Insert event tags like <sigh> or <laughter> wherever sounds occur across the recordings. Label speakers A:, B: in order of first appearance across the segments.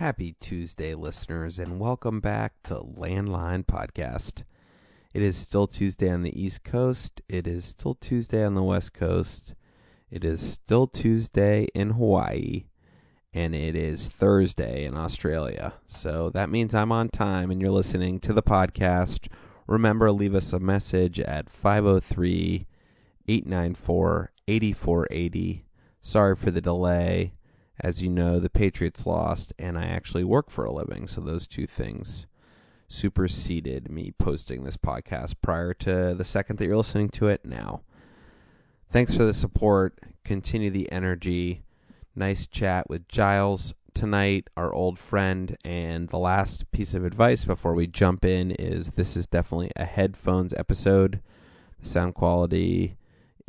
A: Happy Tuesday, listeners, and welcome back to Landline Podcast. It is still Tuesday on the East Coast. It is still Tuesday on the West Coast. It is still Tuesday in Hawaii. And it is Thursday in Australia. So that means I'm on time and you're listening to the podcast. Remember, leave us a message at 503 894 8480. Sorry for the delay. As you know, the Patriots lost, and I actually work for a living, so those two things superseded me posting this podcast prior to the second that you're listening to it now. Thanks for the support. Continue the energy. Nice chat with Giles tonight, our old friend. And the last piece of advice before we jump in is this is definitely a headphones episode. The sound quality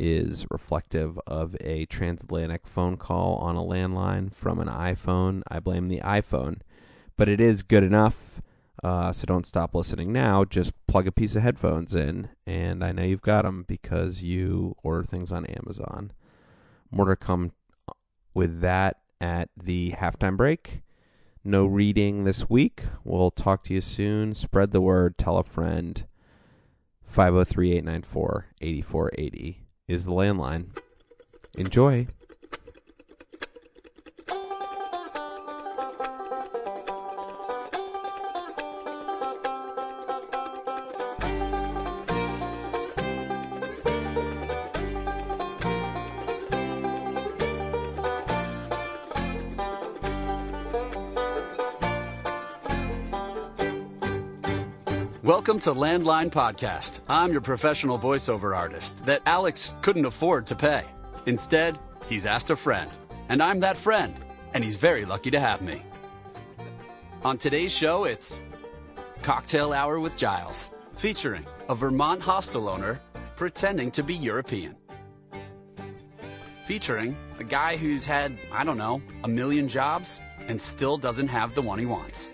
A: is reflective of a transatlantic phone call on a landline from an iPhone. I blame the iPhone, but it is good enough. Uh, so don't stop listening now. Just plug a piece of headphones in, and I know you've got them because you order things on Amazon. More to come with that at the halftime break. No reading this week. We'll talk to you soon. Spread the word. Tell a friend. 503 894 8480 is the landline. Enjoy.
B: Welcome to Landline Podcast. I'm your professional voiceover artist that Alex couldn't afford to pay. Instead, he's asked a friend, and I'm that friend, and he's very lucky to have me. On today's show, it's Cocktail Hour with Giles, featuring a Vermont hostel owner pretending to be European. Featuring a guy who's had, I don't know, a million jobs and still doesn't have the one he wants.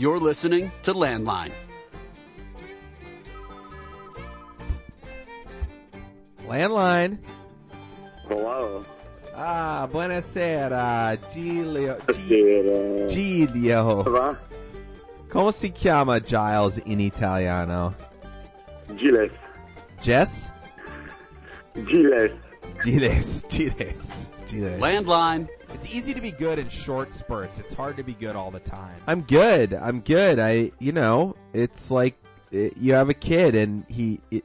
B: You're listening to Landline.
A: Landline.
C: Hello.
A: Ah, buonasera, Giglio. Gi-
C: Buonasera.
A: Giglio.
C: Va?
A: Come si chiama Giles in italiano?
C: Giles.
A: Jess?
C: Giles.
A: Giles. <laughs> Giles. Giles.
B: Landline.
D: It's easy to be good in short spurts. It's hard to be good all the time.
A: I'm good. I'm good. I, you know, it's like uh, you have a kid and he. It,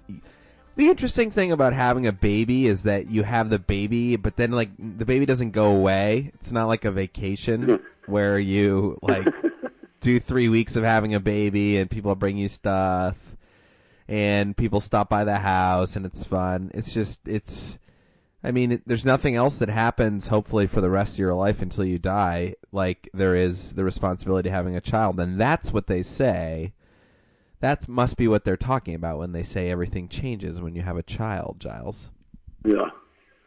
A: the interesting thing about having a baby is that you have the baby, but then like the baby doesn't go away. It's not like a vacation <laughs> where you like do three weeks of having a baby and people bring you stuff and people stop by the house and it's fun. It's just it's. I mean, there's nothing else that happens, hopefully, for the rest of your life until you die, like there is the responsibility of having a child. And that's what they say. That must be what they're talking about when they say everything changes when you have a child, Giles.
C: Yeah.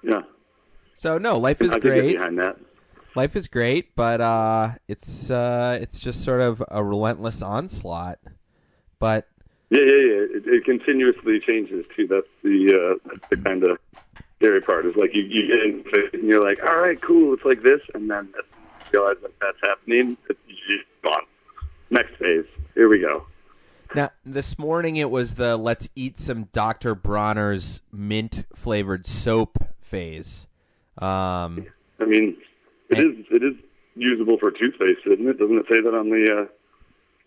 C: Yeah.
A: So, no, life is
C: I
A: great.
C: behind that.
A: Life is great, but uh, it's uh, it's just sort of a relentless onslaught. But
C: Yeah, yeah, yeah. It, it continuously changes too. That's the uh, that's the kind of scary part. Is like you you get into it and you're like, all right, cool, it's like this, and then realize that that's happening, it's just gone. Next phase. Here we go.
A: Now, this morning it was the let's eat some Dr. Bronner's mint flavored soap phase. Um,
C: I mean, it is it is usable for toothpaste, isn't it? Doesn't it say that on the uh,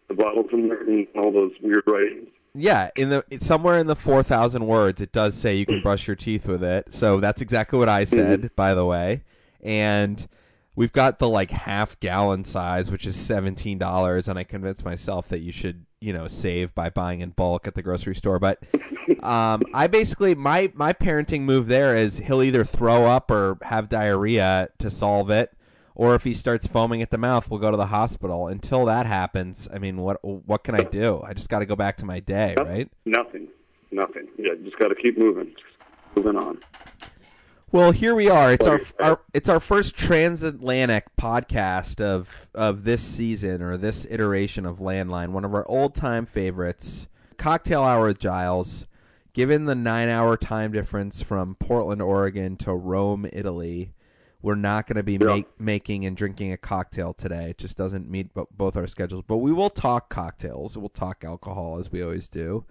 C: the bottle somewhere and all those weird writings?
A: Yeah, in the somewhere in the 4,000 words it does say you can brush your teeth with it. So that's exactly what I said, by the way. And we've got the like half gallon size, which is $17, and I convinced myself that you should, you know, save by buying in bulk at the grocery store. But um, I basically my my parenting move there is he'll either throw up or have diarrhea to solve it, or if he starts foaming at the mouth, we'll go to the hospital. Until that happens, I mean, what what can I do? I just got to go back to my day, right?
C: Nothing. Nothing. Yeah, just got to keep moving. Just moving on.
A: Well, here we are. It's our, our it's our first transatlantic podcast of of this season or this iteration of Landline. One of our old time favorites, Cocktail Hour with Giles. given the nine hour time difference from Portland, Oregon to Rome, Italy, we're not going to be
C: Yeah.
A: make, making and drinking a cocktail today. It just doesn't meet bo- both our schedules. But we will talk cocktails. We'll talk alcohol as we always do.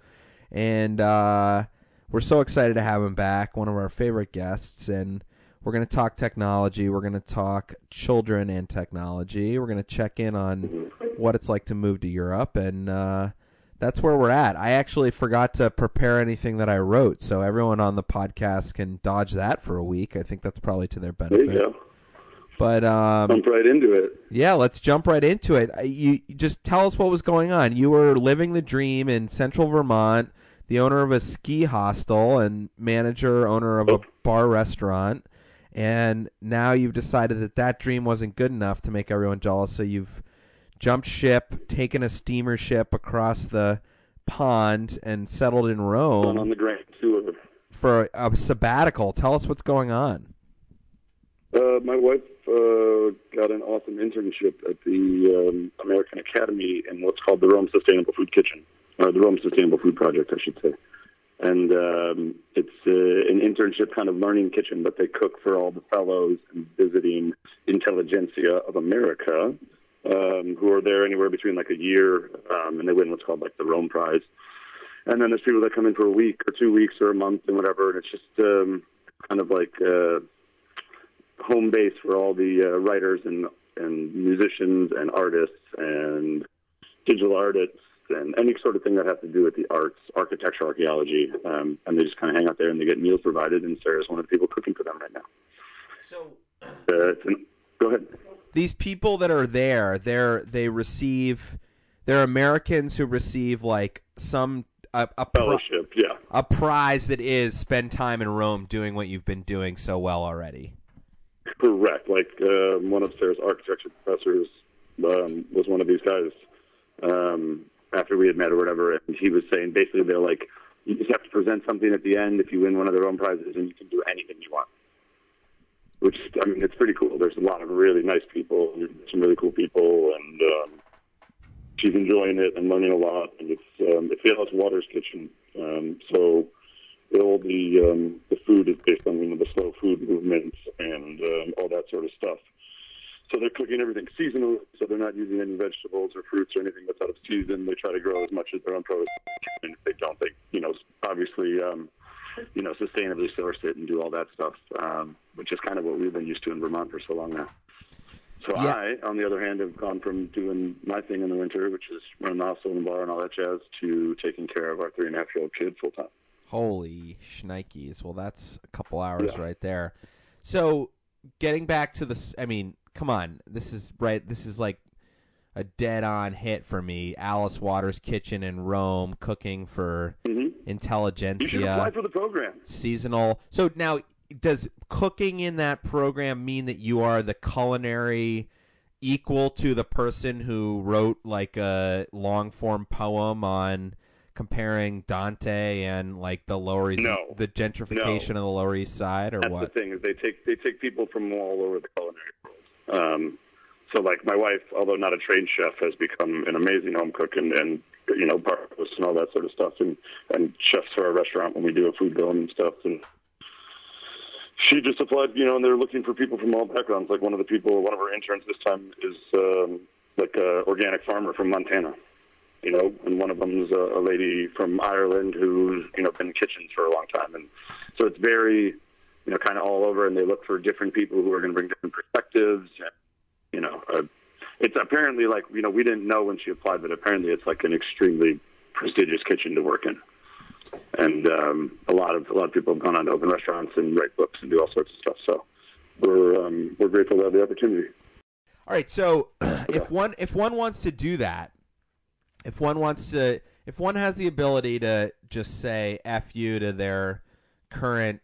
A: And uh, we're so excited to have him back, one of our favorite guests. And we're going to talk technology. We're going to talk children and technology. We're going to check in on what it's like to move to Europe. And uh, that's where we're at. I actually forgot to prepare anything that I wrote, so everyone on the podcast can dodge that for a week. I think that's probably to their benefit.
C: There you go.
A: But um,
C: Jump right into it.
A: yeah, let's jump right into it. You you just tell us what was going on. You were living the dream in Central Vermont, the owner of a ski hostel and manager owner of a bar restaurant, and now you've decided that that dream wasn't good enough to make everyone jealous. So you've jumped ship, taken a steamer ship across the pond, and settled in Rome
C: on the Grand
A: for a sabbatical. Tell us what's going on.
C: Uh, my wife uh, got an awesome internship at the um, American Academy in what's called the Rome Sustainable Food Kitchen, or the Rome Sustainable Food Project, I should say. And um, it's uh, an internship kind of learning kitchen, but they cook for all the fellows and visiting intelligentsia of America um, who are there anywhere between like a year, um, and they win what's called like the Rome Prize. And then there's people that come in for a week or two weeks or a month and whatever, and it's just um, kind of like uh, home base for all the uh, writers and and musicians and artists and digital artists and any sort of thing that has to do with the arts, architecture, archaeology, um, and they just kind of hang out there and they get meals provided. And Sarah's one of the people cooking for them right now.
A: So
C: Uh, it's an, go ahead.
A: These people that are there, they're they receive they're Americans who receive like some a a, pri-
C: Fellowship, yeah.
A: a prize that is spend time in Rome doing what you've been doing so well already.
C: Correct. Like uh, one of Sarah's architecture professors um, was one of these guys um, after we had met or whatever, and he was saying basically they're like, you just have to present something at the end if you win one of their own prizes, and you can do anything you want. I mean, it's pretty cool. There's a lot of really nice people, some really cool people, and um, she's enjoying it and learning a lot. And it's um, it's Alice Waters Kitchen, um, so all the um, the food is based on you know, the slow food movement and um, all that sort of stuff. So they're cooking everything seasonal, so they're not using any vegetables or fruits or anything that's out of season. They try to grow as much as their own produce, and if they don't, they you know obviously um, you know sustainably source it and do all that stuff, um, which is kind of what we've been used to in Vermont for so long now. So
A: Yeah.
C: I, on the other hand, have gone from doing my thing in the winter, which is running the hostel and bar and all that jazz, to taking care of our three and a half year old kid full time.
A: Holy shnikes! Well, that's a couple hours
C: Yeah.
A: right there. So, getting back to this, I mean, come on, this is right. This is like a dead-on hit for me. Alice Waters Kitchen in Rome, cooking for
C: Mm-hmm.
A: Intelligentsia.
C: apply for the program.
A: seasonal. So now, does cooking in that program mean that you are the culinary equal to the person who wrote like a long form poem on comparing Dante and like the Lower East,
C: No.
A: the gentrification of the Lower East Side, or
C: That's
A: what?
C: the thing is they take they take people from all over the culinary world. Um, so like my wife, although not a trained chef, has become an amazing home cook and, and you know bar and all that sort of stuff, and and chefs for our restaurant when we do a food bill and stuff. And she just applied, you know, and they're looking for people from all backgrounds. Like one of the people, one of our interns this time is um, like a organic farmer from Montana. You know, and one of them is a, a lady from Ireland who's you know been in kitchens for a long time, and so it's very you know, kind of all over, and they look for different people who are going to bring different perspectives. And, you know, uh, it's apparently like you know we didn't know when she applied, but apparently it's like an extremely prestigious kitchen to work in, and um, a lot of a lot of people have gone on to open restaurants and write books and do all sorts of stuff. So we're um, we're grateful to have the opportunity.
A: All right, so <clears throat> if one if one wants to do that, if one wants to, if one has the ability to just say "f you" to their current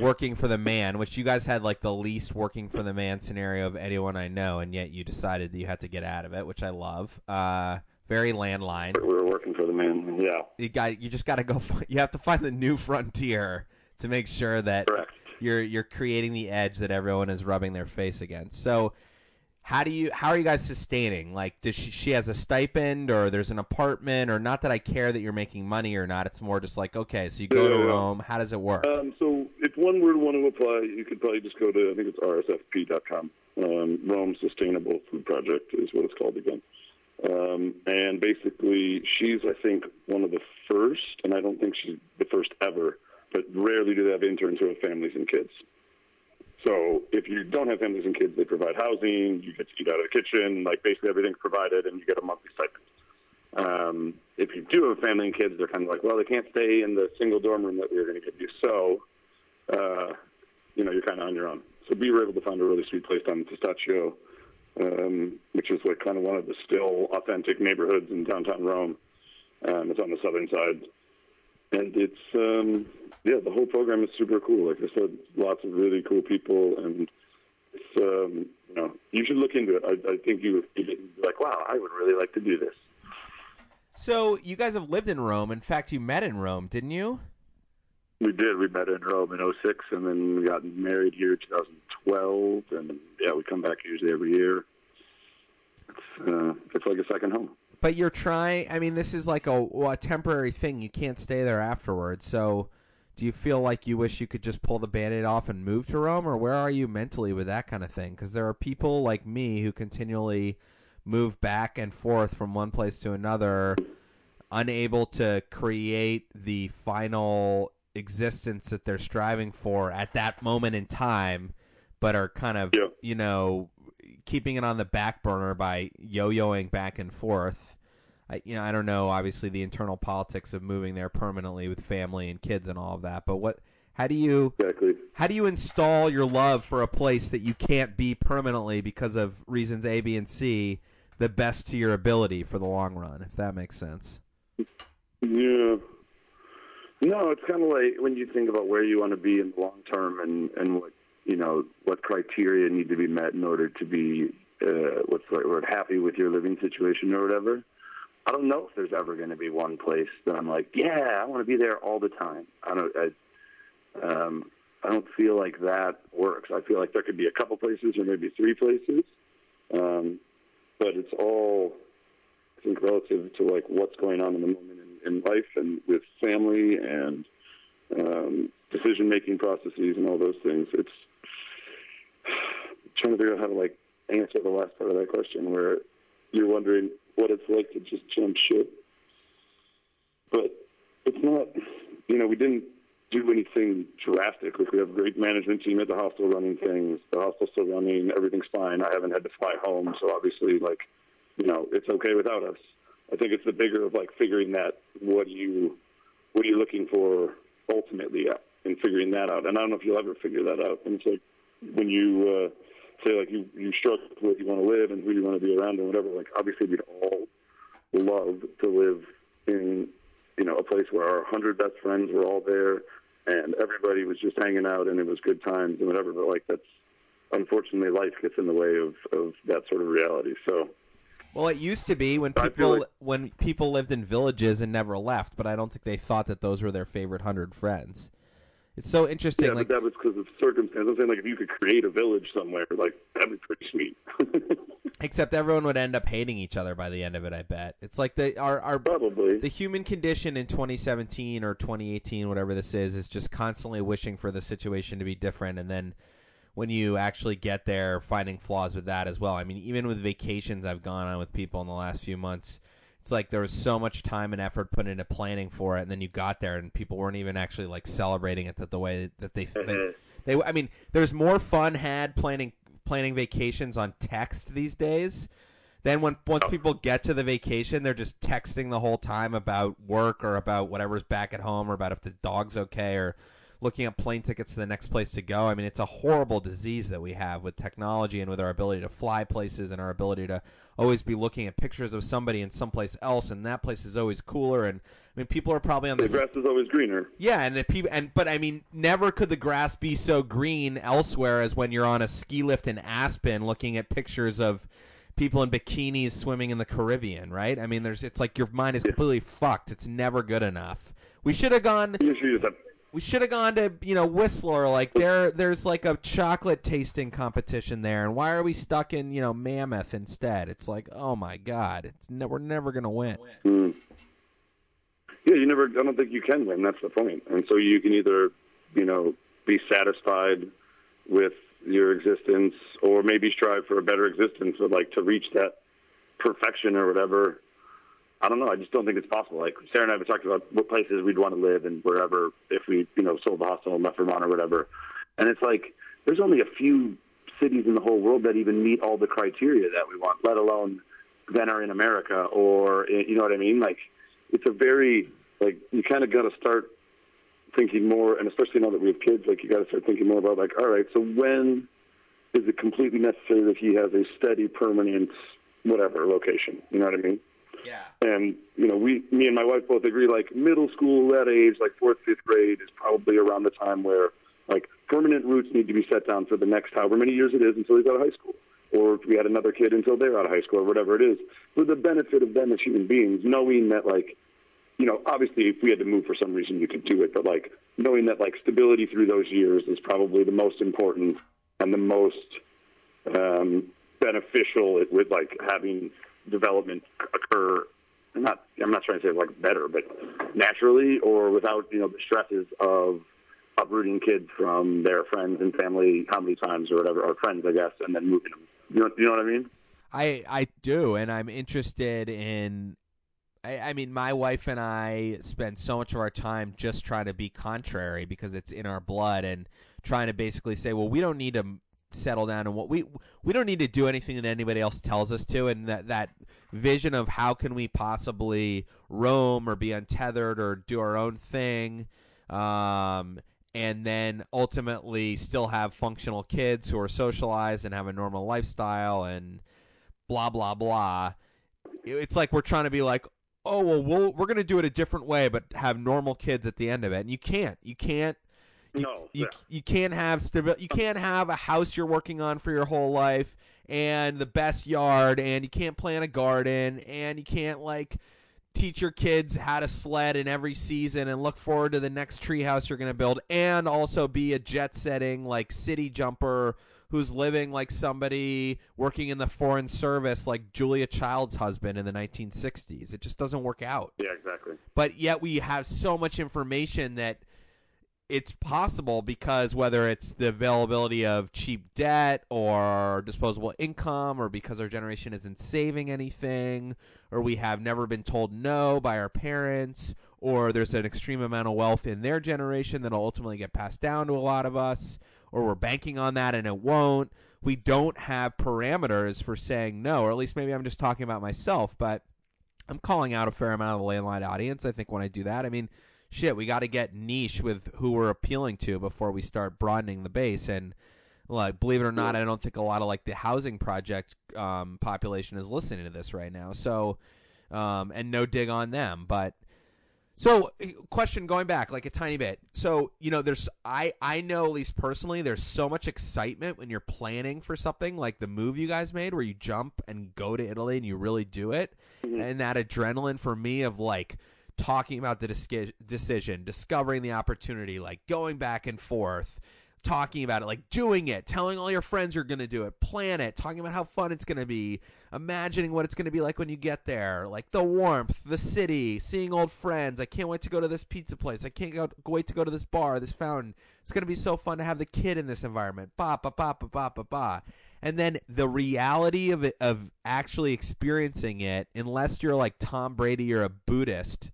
A: working for the man, which you guys had like the least working for the man scenario of anyone I know, and yet you decided that you had to get out of it, which I love. Uh, very landline.
C: We were working for the man. Yeah,
A: You got you just got to go. <laughs> You have to find the new frontier to make sure that
C: correct.
A: you're you're creating the edge that everyone is rubbing their face against. So, how do you how are you guys sustaining? Like, does she she has a stipend or there's an apartment or not that I care that you're making money or not? It's more just like okay, so you go to Rome. How does it work?
C: Um, so if one were to want to apply, you could probably just go to I think it's rsfp.com. Um, Rome Sustainable Food Project is what it's called again. Um, and basically, she's I think one of the first, and I don't think she's the first ever, but rarely do they have interns who have families and kids. So if you don't have families and kids, they provide housing. You get to eat out of the kitchen, like basically everything's provided, and you get a monthly stipend. Um, if you do have a family and kids, they're kind of like, well, they can't stay in the single dorm room that we were going to give you. So, uh, you know, you're kind of on your own. So we were able to find a really sweet place down in Testaccio, um, which is like kind of one of the still authentic neighborhoods in downtown Rome. Um, it's on the southern side. And it's, um, yeah, the whole program is super cool. Like I said, lots of really cool people. And it's, um, you know, you should look into it. I, I think you would be like, wow, I would really like to do this.
A: so you guys have lived in Rome. In fact, you met in Rome, didn't you?
C: We did. We met in Rome in '06, and then we got married here in 2012. And yeah, we come back usually every year. It's uh, it's like a second home.
A: But you're trying. I mean, this is like a, a temporary thing. You can't stay there afterwards. So, do you feel like you wish you could just pull the band-aid off and move to Rome, or where are you mentally with that kind of thing? Because there are people like me who continually move back and forth from one place to another, unable to create the final existence that they're striving for at that moment in time, but are kind of
C: Yeah.
A: you know keeping it on the back burner by yo-yoing back and forth. I, you know, I don't know. Obviously, the internal politics of moving there permanently with family and kids and all of that. But what? How do you?
C: Exactly.
A: How do you install your love for a place that you can't be permanently because of reasons A, B, and C, the best to your ability for the long run? If that makes sense.
C: Yeah. No, it's kind of like when you think about where you want to be in the long term and and what you know what criteria need to be met in order to be uh, what's the right word happy with your living situation or whatever. I don't know if there's ever going to be one place that I'm like, yeah, I want to be there all the time. I don't. I, um, I don't feel like that works. I feel like there could be a couple places or maybe three places, um, but it's all I think relative to like what's going on in the moment in, in life and with family and um, decision making processes and all those things. It's trying to figure out how to like answer the last part of that question where you're wondering what it's like to just jump ship. But it's not, you know, we didn't do anything drastic. Like we have a great management team at the hostel running things. The hostel's still running. Everything's fine. I haven't had to fly home, so obviously, like, you know, it's okay without us. I think it's the bigger of like figuring that what you what are you looking for ultimately uh, and figuring that out. And I don't know if you'll ever figure that out. And it's like when you uh, say like you you struggle with where you want to live and who you want to be around and whatever. Like obviously we'd all love to live in you know a place where our hundred best friends were all there and everybody was just hanging out and it was good times and whatever. But like that's unfortunately life gets in the way of of that sort of reality. So.
A: Well, it used to be when people
C: like-
A: when people lived in villages and never left, but I don't think they thought that those were their favorite hundred friends. It's so interesting.
C: Yeah,
A: like
C: but that was because of circumstances. I'm saying, like, if you could create a village somewhere, like, that'd be pretty sweet. <laughs>
A: Except everyone would end up hating each other by the end of it. I bet it's like the our our
C: Probably.
A: the human condition in 2017 or 2018, whatever this is, is just constantly wishing for the situation to be different, and then when you actually get there, finding flaws with that as well. I mean, even with vacations I've gone on with people in the last few months, it's like there was so much time and effort put into planning for it, and then you got there, and people weren't even actually like celebrating it that the way that they think.
C: Mhm.
A: They, I mean, there's more fun had planning planning vacations on text these days. Then when once people get to the vacation, they're just texting the whole time about work or about whatever's back at home or about if the dog's okay or looking at plane tickets to the next place to go. I mean, it's a horrible disease that we have with technology and with our ability to fly places and our ability to always be looking at pictures of somebody in someplace else and that place is always cooler and I mean people are probably on
C: The
A: this
C: grass is always greener.
A: yeah, and the people and but I mean, never could the grass be so green elsewhere as when you're on a ski lift in Aspen looking at pictures of people in bikinis swimming in the Caribbean, right? I mean, there's it's like your mind is completely fucked. It's never good enough. We should have gone
C: You should have
A: We should have gone to you know Whistler. Like there, there's like a chocolate tasting competition there, and why are we stuck in you know Mammoth instead? It's like, oh my god, it's ne- we're never gonna win.
C: Mm. Yeah, you never. I don't think you can win. That's the point. And so you can either, you know, be satisfied with your existence, or maybe strive for a better existence, or like to reach that perfection or whatever. I don't know. I just don't think it's possible. Like Sarah and I have talked about what places we'd want to live and wherever if we, you know, sold the hospital and left Vermont or whatever. And it's like there's only a few cities in the whole world that even meet all the criteria that we want, let alone then are in America or eh, you know what I mean? Like it's a very like you kind of got to start thinking more, and especially now that we have kids, like you got to start thinking more about like, all right, so when is it completely necessary that he has a steady, permanent, whatever location? You know what I mean?
A: Yeah.
C: And you know, we, me and my wife both agree, like middle school, that age, like fourth, fifth grade, is probably around the time where like permanent roots need to be set down for the next however many years it is until he's out of high school, or if we had another kid until they're out of high school, or whatever it is, for the benefit of them as human beings, knowing that like, you know, obviously if we had to move for some reason, you could do it, but like knowing that like stability through those years is probably the most important and the most um, beneficial with like having development occur not I'm not trying to say like better, but naturally or without you know the stresses of uprooting kids from their friends and family how many times or whatever or friends I guess and then moving them. You know, you know what I mean?
A: I I do, and I'm interested in. I, I mean, my wife and I spend so much of our time just trying to be contrary because it's in our blood, and trying to basically say, well, we don't need to settle down and what we we don't need to do anything that anybody else tells us to. And that that vision of how can we possibly roam or be untethered or do our own thing um, and then ultimately still have functional kids who are socialized and have a normal lifestyle and blah blah blah. It's like we're trying to be like oh well, we'll we're going to do it a different way but have normal kids at the end of it. And you can't. You can't you,
C: No,
A: you,
C: yeah.
A: you can't have stabi- you can't have a house you're working on for your whole life and the best yard and you can't plant a garden and you can't like teach your kids how to sled in every season and look forward to the next treehouse you're going to build and also be a jet setting like city jumper who's living like somebody working in the foreign service like Julia Child's husband in the 1960s it just doesn't work out
C: Yeah, exactly.
A: but yet we have so much information that it's possible because whether it's the availability of cheap debt or disposable income or because our generation isn't saving anything or we have never been told no by our parents or there's an extreme amount of wealth in their generation that'll ultimately get passed down to a lot of us or we're banking on that and it won't we don't have parameters for saying no or at least maybe I'm just talking about myself but I'm calling out a fair amount of the landline audience I think when I do that. I mean shit, we got to get niche with who we're appealing to before we start broadening the base. And like, believe it or not, I don't think a lot of like the housing project um, population is listening to this right now. So, um, and no dig on them, but. So, eh, question going back like a tiny bit. So, you know, there's I I know at least personally there's so much excitement when you're planning for something like the move you guys made where you jump and go to Italy and you really do it. And that adrenaline for me of like talking about the decision, discovering the opportunity, like going back and forth, talking about it, like doing it, telling all your friends you're going to do it, plan it, talking about how fun it's going to be, imagining what it's going to be like when you get there, like the warmth, the city, seeing old friends. I can't wait to go to this pizza place. I can't go, wait to go to this bar, this fountain. It's going to be so fun to have the kid in this environment. Ba ba ba ba ba ba ba. And then the reality of it, of actually experiencing it, unless you're like Tom Brady or a Buddhist,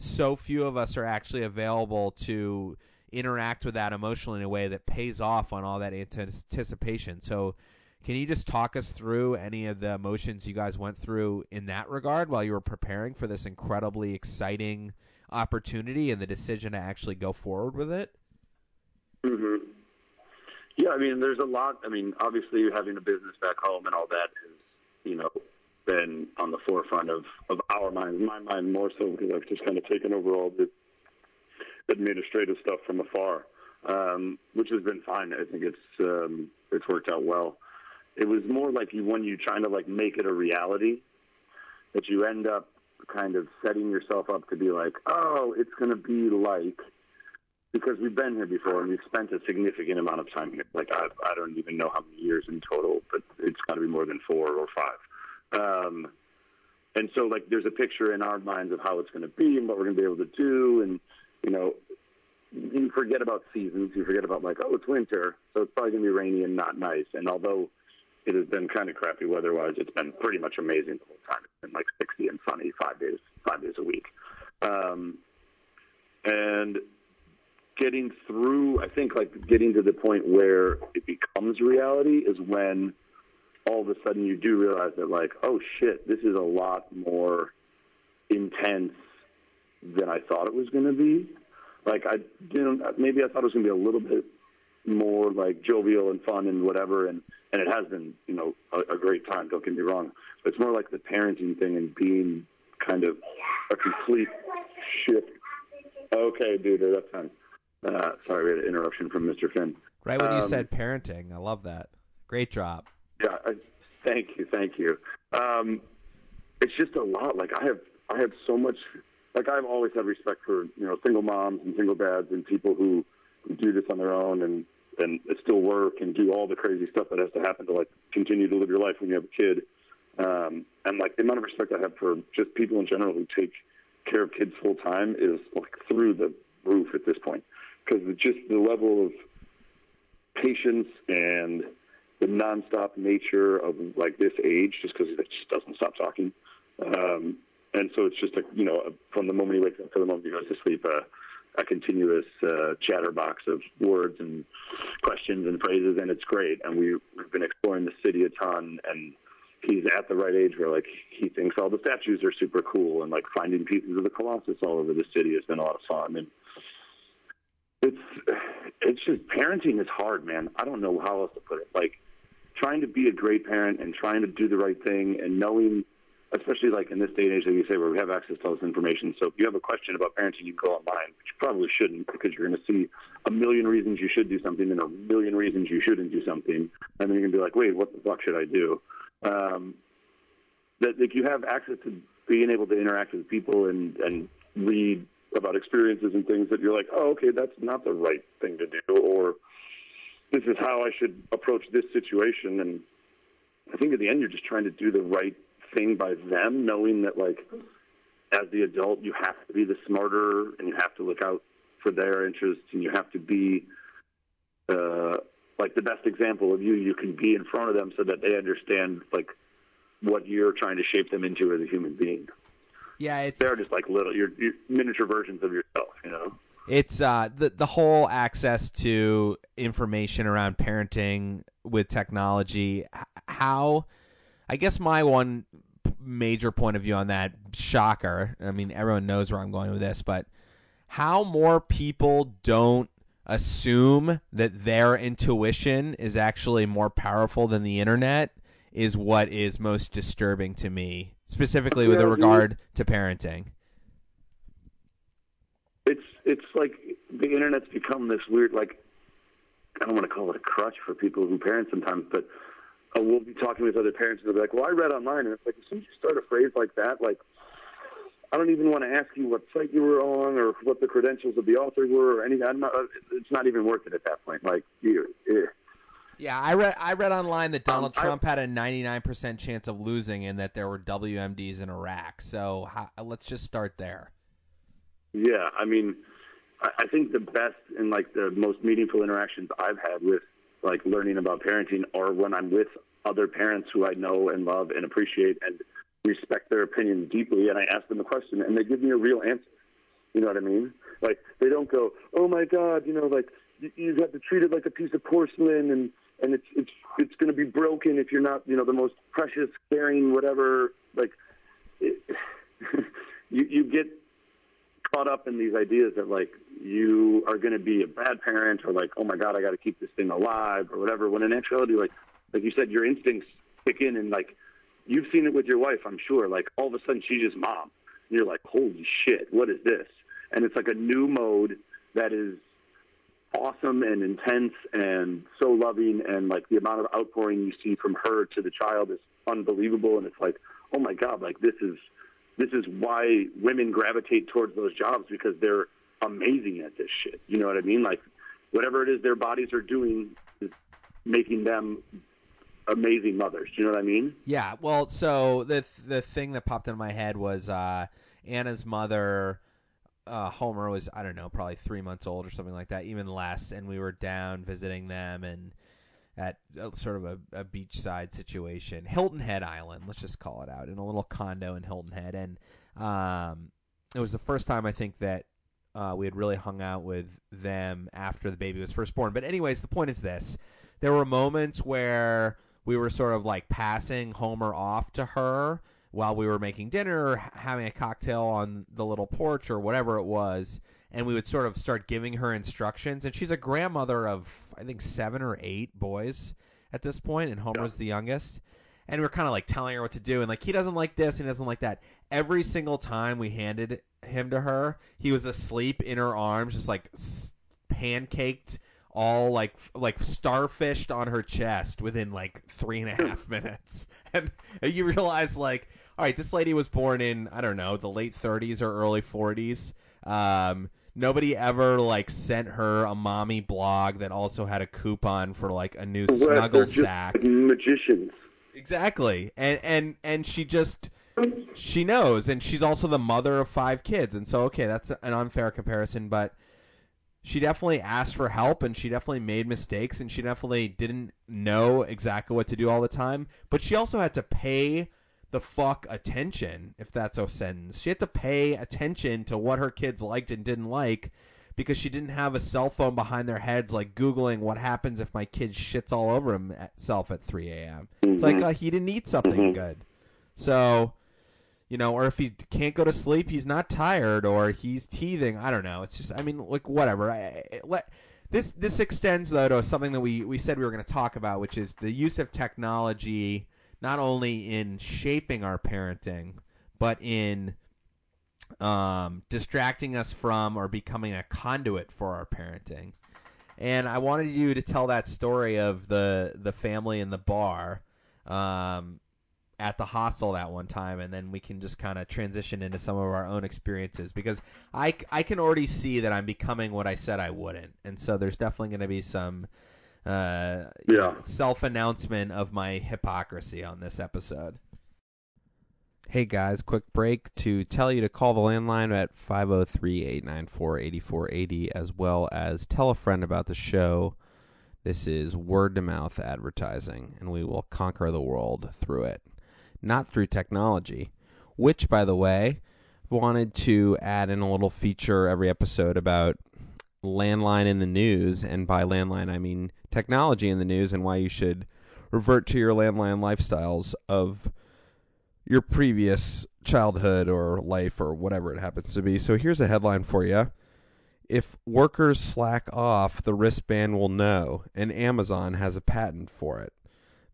A: so few of us are actually available to interact with that emotionally in a way that pays off on all that anticipation. So, can you just talk us through any of the emotions you guys went through in that regard while you were preparing for this incredibly exciting opportunity and the decision to actually go forward with it?
C: hmm Yeah, I mean, there's a lot. I mean, obviously, having a business back home and all that is, you know, been on the forefront of of our minds. My mind more so because I've just kind of taken over all the administrative stuff from afar, um, which has been fine. I think it's um, it's worked out well. It was more like you when you trying to like make it a reality that you end up kind of setting yourself up to be like, oh, it's going to be like because we've been here before and we've spent a significant amount of time here. Like I, I don't even know how many years in total, but it's got to be more than four or five. Um, and so like there's a picture in our minds of how it's going to be and what we're going to be able to do, and you know, you forget about seasons. You forget about like, oh, it's winter, so it's probably going to be rainy and not nice. And although it has been kind of crappy weather-wise, it's been pretty much amazing the whole time. It's been like 60 and sunny five days, five days a week. Um, and getting through, I think, like getting to the point where it becomes reality is when all of a sudden you do realize that, like, oh shit, this is a lot more intense than I thought it was going to be. Like, I, you know, maybe I thought it was going to be a little bit more like jovial and fun and whatever, and and it has been, you know, a, a great time. Don't get me wrong, but it's more like the parenting thing and being kind of a complete shift. Okay, dude, that's fine. Uh, sorry, we had an interruption from Mr. Finn.
A: Right when you
C: Um,
A: said parenting, I love that. Great drop.
C: Yeah, I, thank you, thank you. Um, it's just a lot. Like I have, I have so much. Like I've always had respect for you know single moms and single dads and people who, who do this on their own and and still work and do all the crazy stuff that has to happen to like continue to live your life when you have a kid. Um, and like the amount of respect I have for just people in general who take care of kids full time is like through the roof at this point because just the level of patience and the nonstop nature of like this age, just because it just doesn't stop talking. Um, and so it's just a you know from the moment he wakes up to the moment he goes to sleep, uh, a continuous uh, chatterbox of words and questions and phrases, and it's great. And we we've been exploring the city a ton, and he's at the right age where like he thinks all the statues are super cool, and like finding pieces of the Colossus all over the city has been a lot of fun. And it's it's just parenting is hard, man. I don't know how else to put it. Like trying to be a great parent and trying to do the right thing and knowing especially like in this day and age, like you say, where we have access to all this information. So if you have a question about parenting, you go online, which you probably shouldn't because you're going to see a million reasons you should do something and a million reasons you shouldn't do something. And then you're going to be like, wait, what the fuck should I do? Um, that like you have access to being able to interact with people and, and read about experiences and things that you're like, oh, okay, that's not the right thing to do, or this is how I should approach this situation. And I think at the end, you're just trying to do the right thing by them, knowing that like as the adult, you have to be the smarter and you have to look out for their interests and you have to be uh, like the best example of you you can be in front of them so that they understand like what you're trying to shape them into as a human being.
A: Yeah, it's
C: They're just like little, you're, you're miniature versions of yourself, you know.
A: It's uh, the the whole access to information around parenting with technology. How, I guess my one major point of view on that shocker. I mean, everyone knows where I'm going with this, but how more people don't assume that their intuition is actually more powerful than the internet is what is most disturbing to me, specifically with regard to parenting.
C: It's like the internet's become this weird like I don't want to call it a crutch for people who parent sometimes, but uh, we'll be talking with other parents and they'll be like, "Well, I read online," and it's like as soon as you start a phrase like that, like I don't even want to ask you what site you were on or what the credentials of the author were or anything. I'm not, uh, it's not even worth it at that point. Like you, eh.
A: Yeah, I read I read online that Donald
C: Um, I-
A: Trump had a 99% chance of losing and that there were WMDs in Iraq. So how, let's just start there.
C: Yeah, I mean, I, think the best and like the most meaningful interactions I've had with like learning about parenting are when I'm with other parents who I know and love and appreciate and respect their opinion deeply, and I ask them a question and they give me a real answer. You know what I mean? Like they don't go, "Oh my God," you know, like you have to treat it like a piece of porcelain and and it's it's it's going to be broken if you're not, you know, the most precious, caring, whatever. Like it, <laughs> you you get caught up in these ideas that like you are going to be a bad parent or like oh my god I got to keep this thing alive or whatever. When in actuality, like like you said, your instincts kick in and like you've seen it with your wife, I'm sure. Like all of a sudden she's just mom, and you're like holy shit, what is this? And it's like a new mode that is awesome and intense and so loving and like the amount of outpouring you see from her to the child is unbelievable and it's like oh my god like this is this is why women gravitate towards those jobs because they're amazing at this shit. You know what I mean? Like whatever it is their bodies are doing is making them amazing mothers. You know what I mean?
A: Yeah. Well, so the the thing that popped in my head was uh, Anna's mother. Uh, Homer was I don't know probably three months old or something like that, even less, and we were down visiting them and at sort of a, a beachside situation, Hilton Head Island, let's just call it out, in a little condo in Hilton Head, and um, it was the first time I think that uh, we had really hung out with them after the baby was first born. But anyways, the point is this: there were moments where we were sort of like passing Homer off to her while we were making dinner, or having a cocktail on the little porch, or whatever it was. And we would sort of start giving her instructions. And she's a grandmother of, I think, seven or eight boys at this point, and Homer's the youngest. And we are kind of like telling her what to do. And like, he doesn't like this, and he doesn't like that. Every single time we handed him to her, he was asleep in her arms, just like pancaked all like like starfished on her chest within like three and a <laughs> half minutes and you realize like all right this lady was born in i don't know the late 30s or early 40s um, nobody ever like sent her a mommy blog that also had a coupon for like a new snuggle sack
C: magicians
A: exactly and and and she just she knows and she's also the mother of five kids and so okay that's an unfair comparison but she definitely asked for help and she definitely made mistakes and she definitely didn't know exactly what to do all the time. But she also had to pay the fuck attention, if that's a sentence. She had to pay attention to what her kids liked and didn't like because she didn't have a cell phone behind their heads, like Googling what happens if my kid shits all over himself at 3 a.m. Mm-hmm. It's like mm-hmm. uh, he didn't eat something mm-hmm. good. So you know, or if he can't go to sleep, he's not tired, or he's teething. I don't know. It's just, I mean, like whatever. I, I, let this this extends though to something that we we said we were going to talk about, which is the use of technology not only in shaping our parenting, but in um, distracting us from or becoming a conduit for our parenting. And I wanted you to tell that story of the the family in the bar. Um, at the hostel that one time, and then we can just kind of transition into some of our own experiences because I, I can already see that I'm becoming what I said I wouldn't, and so there's definitely going to be some uh, yeah. self announcement of my hypocrisy on this episode. Hey guys, quick break to tell you to call the landline at 503 894 8480 as well as tell a friend about the show. This is word to mouth advertising, and we will conquer the world through it not through technology. Which, by the way, wanted to add in a little feature every episode about landline in the news. And by landline, I mean technology in the news and why you should revert to your landline lifestyles of your previous childhood or life or whatever it happens to be. So here's a headline for you. If workers slack off, the wristband will know, and Amazon has a patent for it.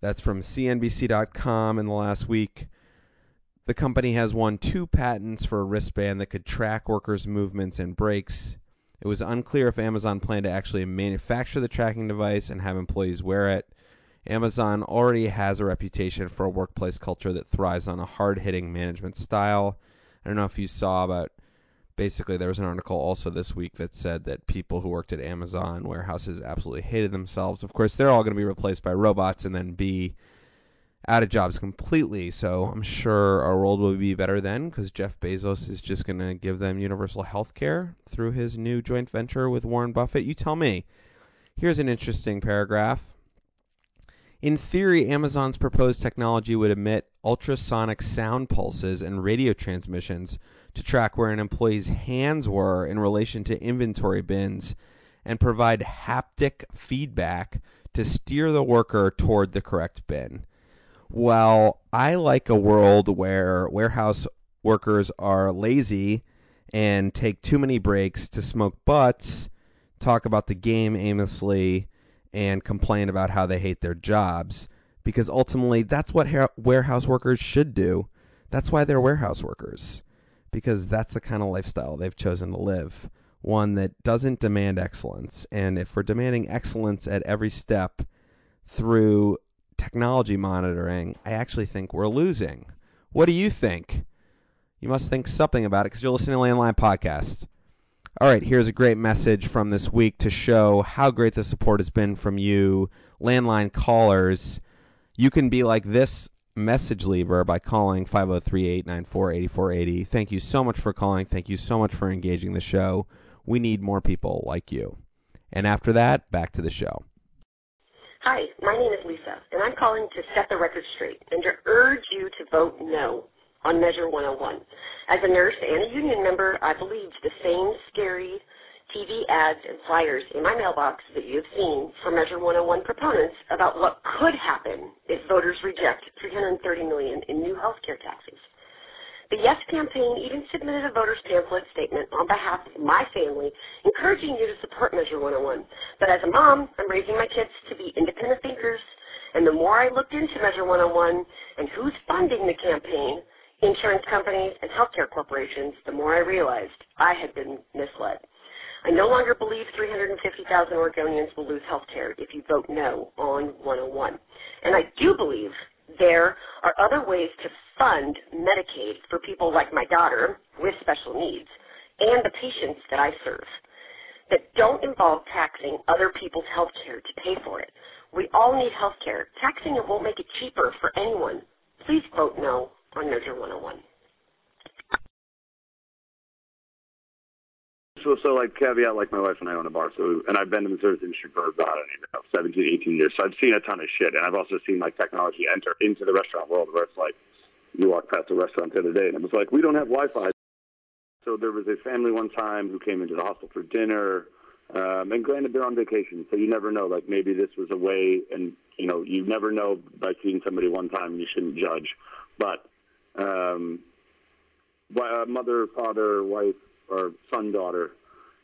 A: That's from CNBC.com in the last week. The company has won two patents for a wristband that could track workers' movements and breaks. It was unclear if Amazon planned to actually manufacture the tracking device and have employees wear it. Amazon already has a reputation for a workplace culture that thrives on a hard hitting management style. I don't know if you saw about basically there was an article also this week that said that people who worked at Amazon warehouses absolutely hated themselves. Of course, they're all going to be replaced by robots and then be out of jobs completely. So I'm sure our world will be better then because Jeff Bezos is just going to give them universal health care through his new joint venture with Warren Buffett. You tell me. Here's an interesting paragraph. In theory, Amazon's proposed technology would emit ultrasonic sound pulses and radio transmissions to track where an employee's hands were in relation to inventory bins and provide haptic feedback to steer the worker toward the correct bin. Well, I like a world where warehouse workers are lazy and take too many breaks to smoke butts, talk about the game aimlessly, and complain about how they hate their jobs because ultimately that's what ha- warehouse workers should do. That's why they're warehouse workers because that's the kind of lifestyle they've chosen to live. One that doesn't demand excellence. And if we're demanding excellence at every step through technology monitoring, I actually think we're losing. What do you think? You must think something about it because you're listening to Landline Podcast.
E: All right, here's a great message from this week to show how great the support has been from you, landline callers. You can be like this message lever by calling 503-894-8480. Thank you so much for calling. Thank you so much for engaging the show. We need more people like you. And after that, back to the show.
F: Hi, my name is Lisa, and I'm calling to set the record straight and to urge you to vote no on Measure 101. As a nurse and a union member, I believe the same scary TV ads and flyers in my mailbox that you have seen for Measure 101 proponents about what could happen if voters reject 330 million in new health care taxes. The Yes campaign even submitted a voter's pamphlet statement on behalf of my family, encouraging you to support Measure 101. But as a mom, I'm raising my kids to be independent thinkers, and the more I looked into Measure 101 and who's funding the campaign, insurance companies and healthcare corporations, the more I realized I had been misled. I no longer believe 350,000 Oregonians will lose health care if you vote no on 101. And I do believe there are other ways to fund Medicaid for people like my daughter with special needs and the patients that I serve that don't involve taxing other people's health care to pay for it. We all need health care. Taxing it won't make it cheaper for anyone. Please vote no on Measure 101.
C: So, so like caveat, like my wife and I own a bar, so and I've been in the service industry for about I don't know 17, 18 years. So I've seen a ton of shit, and I've also seen like technology enter into the restaurant world where it's like you walk past a restaurant the other day, and it was like we don't have Wi-Fi. So there was a family one time who came into the hostel for dinner, um, and granted they're on vacation, so you never know. Like maybe this was a way, and you know you never know by seeing somebody one time, you shouldn't judge. But um, mother, father, wife or son daughter.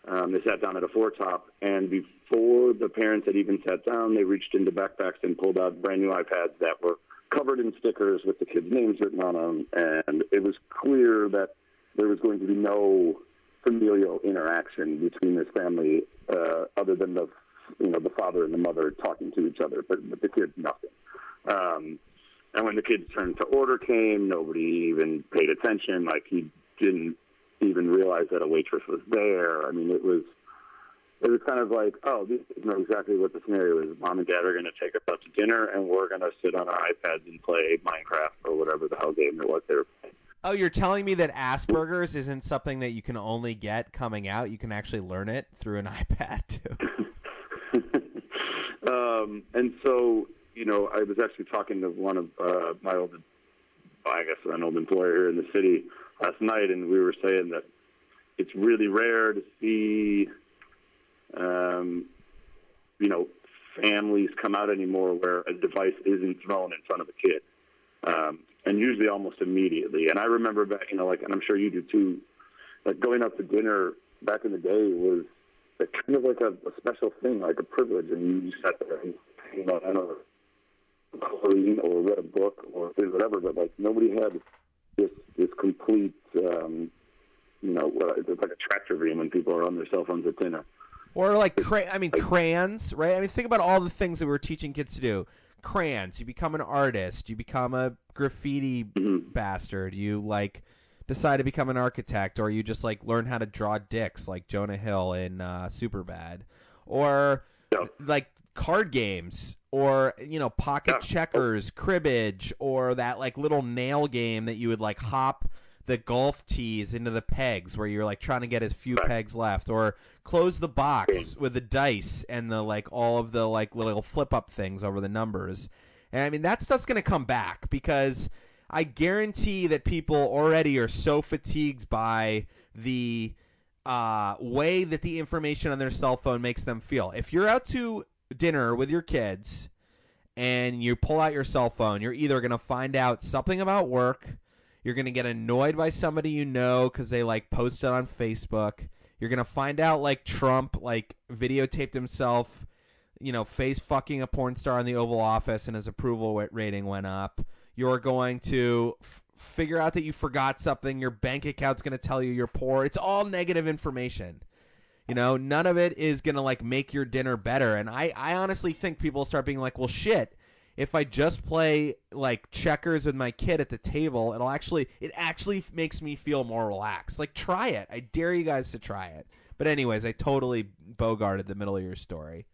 C: Um, they sat down at a four top, and before the parents had even sat down, they reached into backpacks and pulled out brand new iPads that were covered in stickers with the kids' names written on them, and it was clear that there was going to be no familial interaction between this family uh, other than the you know the father and the mother talking to each other, but, but the kids nothing. Um, and when the kids' turn to order came, nobody even paid attention. Like he didn't even realize that a waitress was there. I mean, it was it was kind of like, oh, this is not exactly what the scenario is. Mom and dad are going to take us out to dinner, and we're going to sit on our iPads and play Minecraft or whatever the hell game it was they were playing.
A: Oh, you're telling me that Asperger's isn't something that you can only get coming out? You can actually learn it through an <laughs> iPad
C: too. <laughs> um, and so, you know, I was actually talking to one of uh, my old, I guess, an old employer here in the city last night, and we were saying that it's really rare to see, um, you know, families come out anymore where a device isn't thrown in front of a kid, um, and usually almost immediately. And I remember back, you know, like, and I'm sure you do too, like going out to dinner back in the day was kind of like a, a special thing, like a privilege, and you sat there and you know, I don't know, or read a book or whatever, but like nobody had this this complete, um, you know, it's like a tractor beam when people are on their cell phones at dinner.
A: Or like, cray- I mean, crayons, right? I mean, think about all the things that we are teaching kids to do. Crayons. You become an artist. You become a graffiti
C: mm-hmm.
A: bastard. You like decide to become an architect, or you just like learn how to draw dicks, like Jonah Hill in uh, Superbad, or
C: yeah.
A: like card games or you know pocket yeah. checkers cribbage or that like little nail game that you would like hop the golf tees into the pegs where you're like trying to get as few pegs left or close the box with the dice and the like all of the like little flip up things over the numbers. And i mean that stuff's going to come back because i guarantee that people already are so fatigued by the uh, way that the information on their cell phone makes them feel. If you're out to dinner with your kids and you pull out your cell phone, you're either going to find out something about work, you're going to get annoyed by somebody you know cuz they like posted on Facebook. You're going to find out like Trump like videotaped himself, you know, face fucking a porn star in the Oval Office and his approval rating went up. You're going to f- figure out that you forgot something, your bank account's going to tell you you're poor. It's all negative information. You know, none of it is gonna like make your dinner better. And I, I honestly think people start being like, well, shit. If I just play like checkers with my kid at the table, it'll actually it actually makes me feel more relaxed. Like try it. I dare you guys to try it. But anyways, I totally bogarted the middle of your story.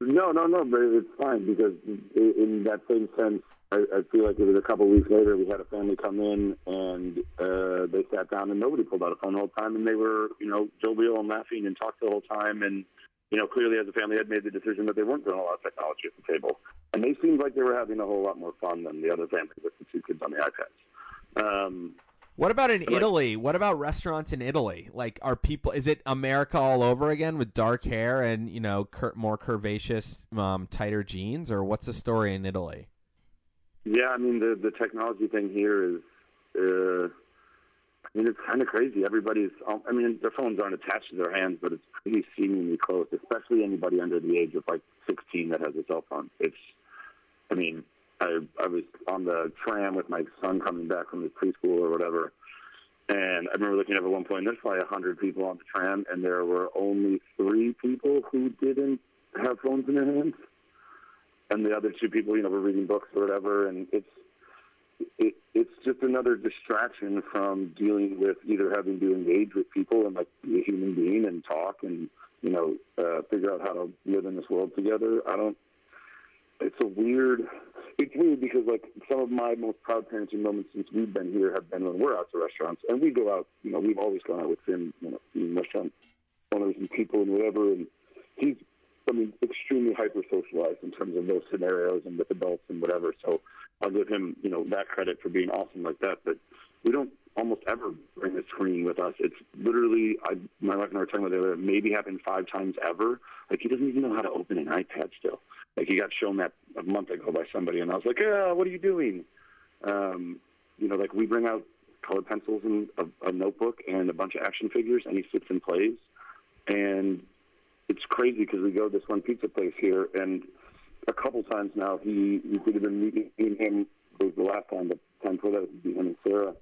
C: No, no, no, but it's fine because in that same sense, I, I feel like it was a couple of weeks later. We had a family come in and uh, they sat down and nobody pulled out a phone the whole time, and they were, you know, jovial and laughing and talked the whole time, and you know, clearly as a family had made the decision that they weren't going to of technology at the table, and they seemed like they were having a whole lot more fun than the other family with the two kids on the iPads. Um,
A: What about in
C: Like-
A: Italy? What about restaurants in Italy? Like, are people? Is it America all over again with dark hair and you know cur- more curvaceous, um, tighter jeans, or what's the story in Italy?
C: Yeah, I mean the the technology thing here is, uh, I mean it's kind of crazy. Everybody's, um, I mean their phones aren't attached to their hands, but it's pretty seemingly close. Especially anybody under the age of like 16 that has a cell phone. It's, I mean, I I was on the tram with my son coming back from his preschool or whatever, and I remember looking up at one point. There's probably a hundred people on the tram, and there were only three people who didn't have phones in their hands and the other two people, you know, were reading books or whatever, and it's it, it's just another distraction from dealing with either having to engage with people and like be a human being and talk and you know uh, figure out how to live in this world together. I don't. It's a weird. It's weird because like some of my most proud parenting moments since we've been here have been when we're out to restaurants and we go out. You know, we've always gone out with him. You know, restaurant owners and people and whatever, and he's I mean, extremely hyper socialized in terms of those scenarios and with adults and whatever. So I'll give him, you know, that credit for being awesome like that. But we don't almost ever bring a screen with us. It's literally, I, my wife and I were talking about it, other maybe happened five times ever. Like he doesn't even know how to open an iPad still. Like he got shown that a month ago by somebody, and I was like, yeah, what are you doing? Um, you know, like we bring out colored pencils and a, a notebook and a bunch of action figures, and he sits and plays. And it's crazy because we go to this one pizza place here, and a couple times now he we could have been meeting him. It was the last time, the time before that was him and Sarah.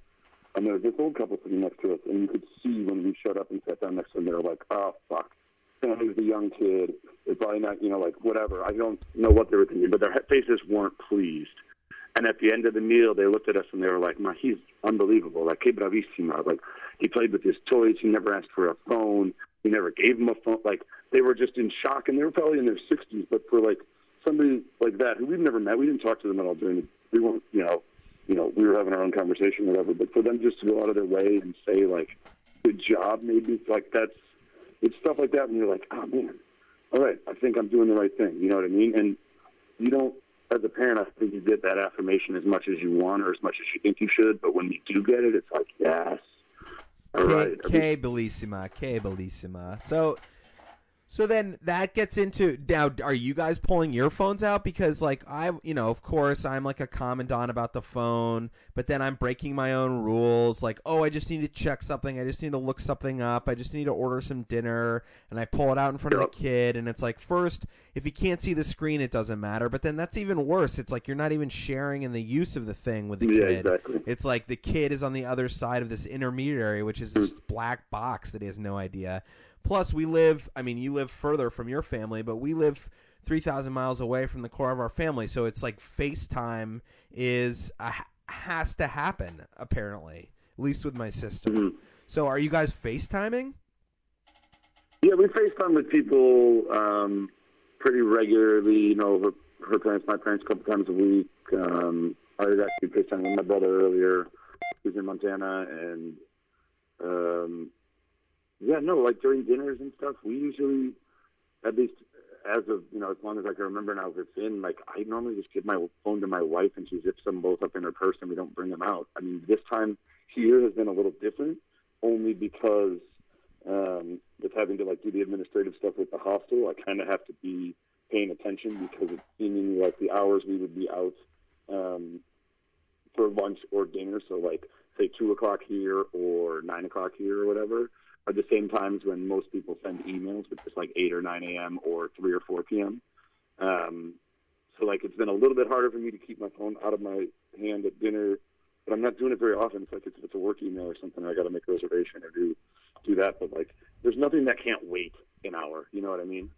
C: And there was this old couple sitting next to us, and you could see when we showed up and sat down next to them, they were like, "Oh fuck." You know, he was a young kid. They're probably not, you know, like whatever. I don't know what they were thinking, but their faces weren't pleased. And at the end of the meal, they looked at us and they were like, "Ma, he's unbelievable. Like, que bravissimo. Like, he played with his toys. He never asked for a phone. He never gave him a phone. Like, they were just in shock, and they were probably in their 60s. But for like somebody like that who we've never met, we didn't talk to them at all during. We weren't, you know, you know, we were having our own conversation, whatever. But for them just to go out of their way and say like, "Good job," maybe like that's it's stuff like that, and you're like, "Oh man, all right, I think I'm doing the right thing." You know what I mean? And you don't, as a parent, I think you get that affirmation as much as you want or as much as you think you should. But when you do get it, it's like, yes. All right.
A: che bellissima, che bellissima. So, so then that gets into now. Are you guys pulling your phones out because, like, I, you know, of course, I'm like a commandant about the phone, but then I'm breaking my own rules. Like, oh, I just need to check something. I just need to look something up. I just need to order some dinner, and I pull it out in front of the kid, and it's like, first, if you can't see the screen, it doesn't matter. But then that's even worse. It's like you're not even sharing in the use of the thing with the
C: Yeah,
A: kid.
C: exactly.
A: It's like the kid is on the other side of this intermediary, which is this mm. black box that he has no idea. Plus, we live, I mean, you live further from your family, but we live 3,000 miles away from the core of our family. So it's like FaceTime is, a, has to happen, apparently, at least with my sister.
C: Mhm.
A: So are you guys FaceTiming?
C: Yeah, we FaceTime with people um, pretty regularly. You know, her, her parents, my parents, a couple times a week. Um, I was actually FaceTiming with my brother earlier, who's in Montana, and um, yeah, no, like during dinners and stuff, we usually, at least as of you know, as long as I can remember now, if it's in, like I normally just give my phone to my wife, and she zips them both up in her purse, and we don't bring them out. I mean, this time here has been a little different, only because um, with having to like do the administrative stuff with the hostel, I kind of have to be paying attention because it's seemingly like the hours we would be out um, for lunch or dinner. So like say two o'clock here or nine o'clock here or whatever are the same times when most people send emails, which is like eight or nine a.m. or three or four p.m. Um, so like it's been a little bit harder for me to keep my phone out of my hand at dinner, but I'm not doing it very often. It's like it's, it's a work email or something. I got to make a reservation or do do that. But like, there's nothing that can't wait an hour. You know what I mean?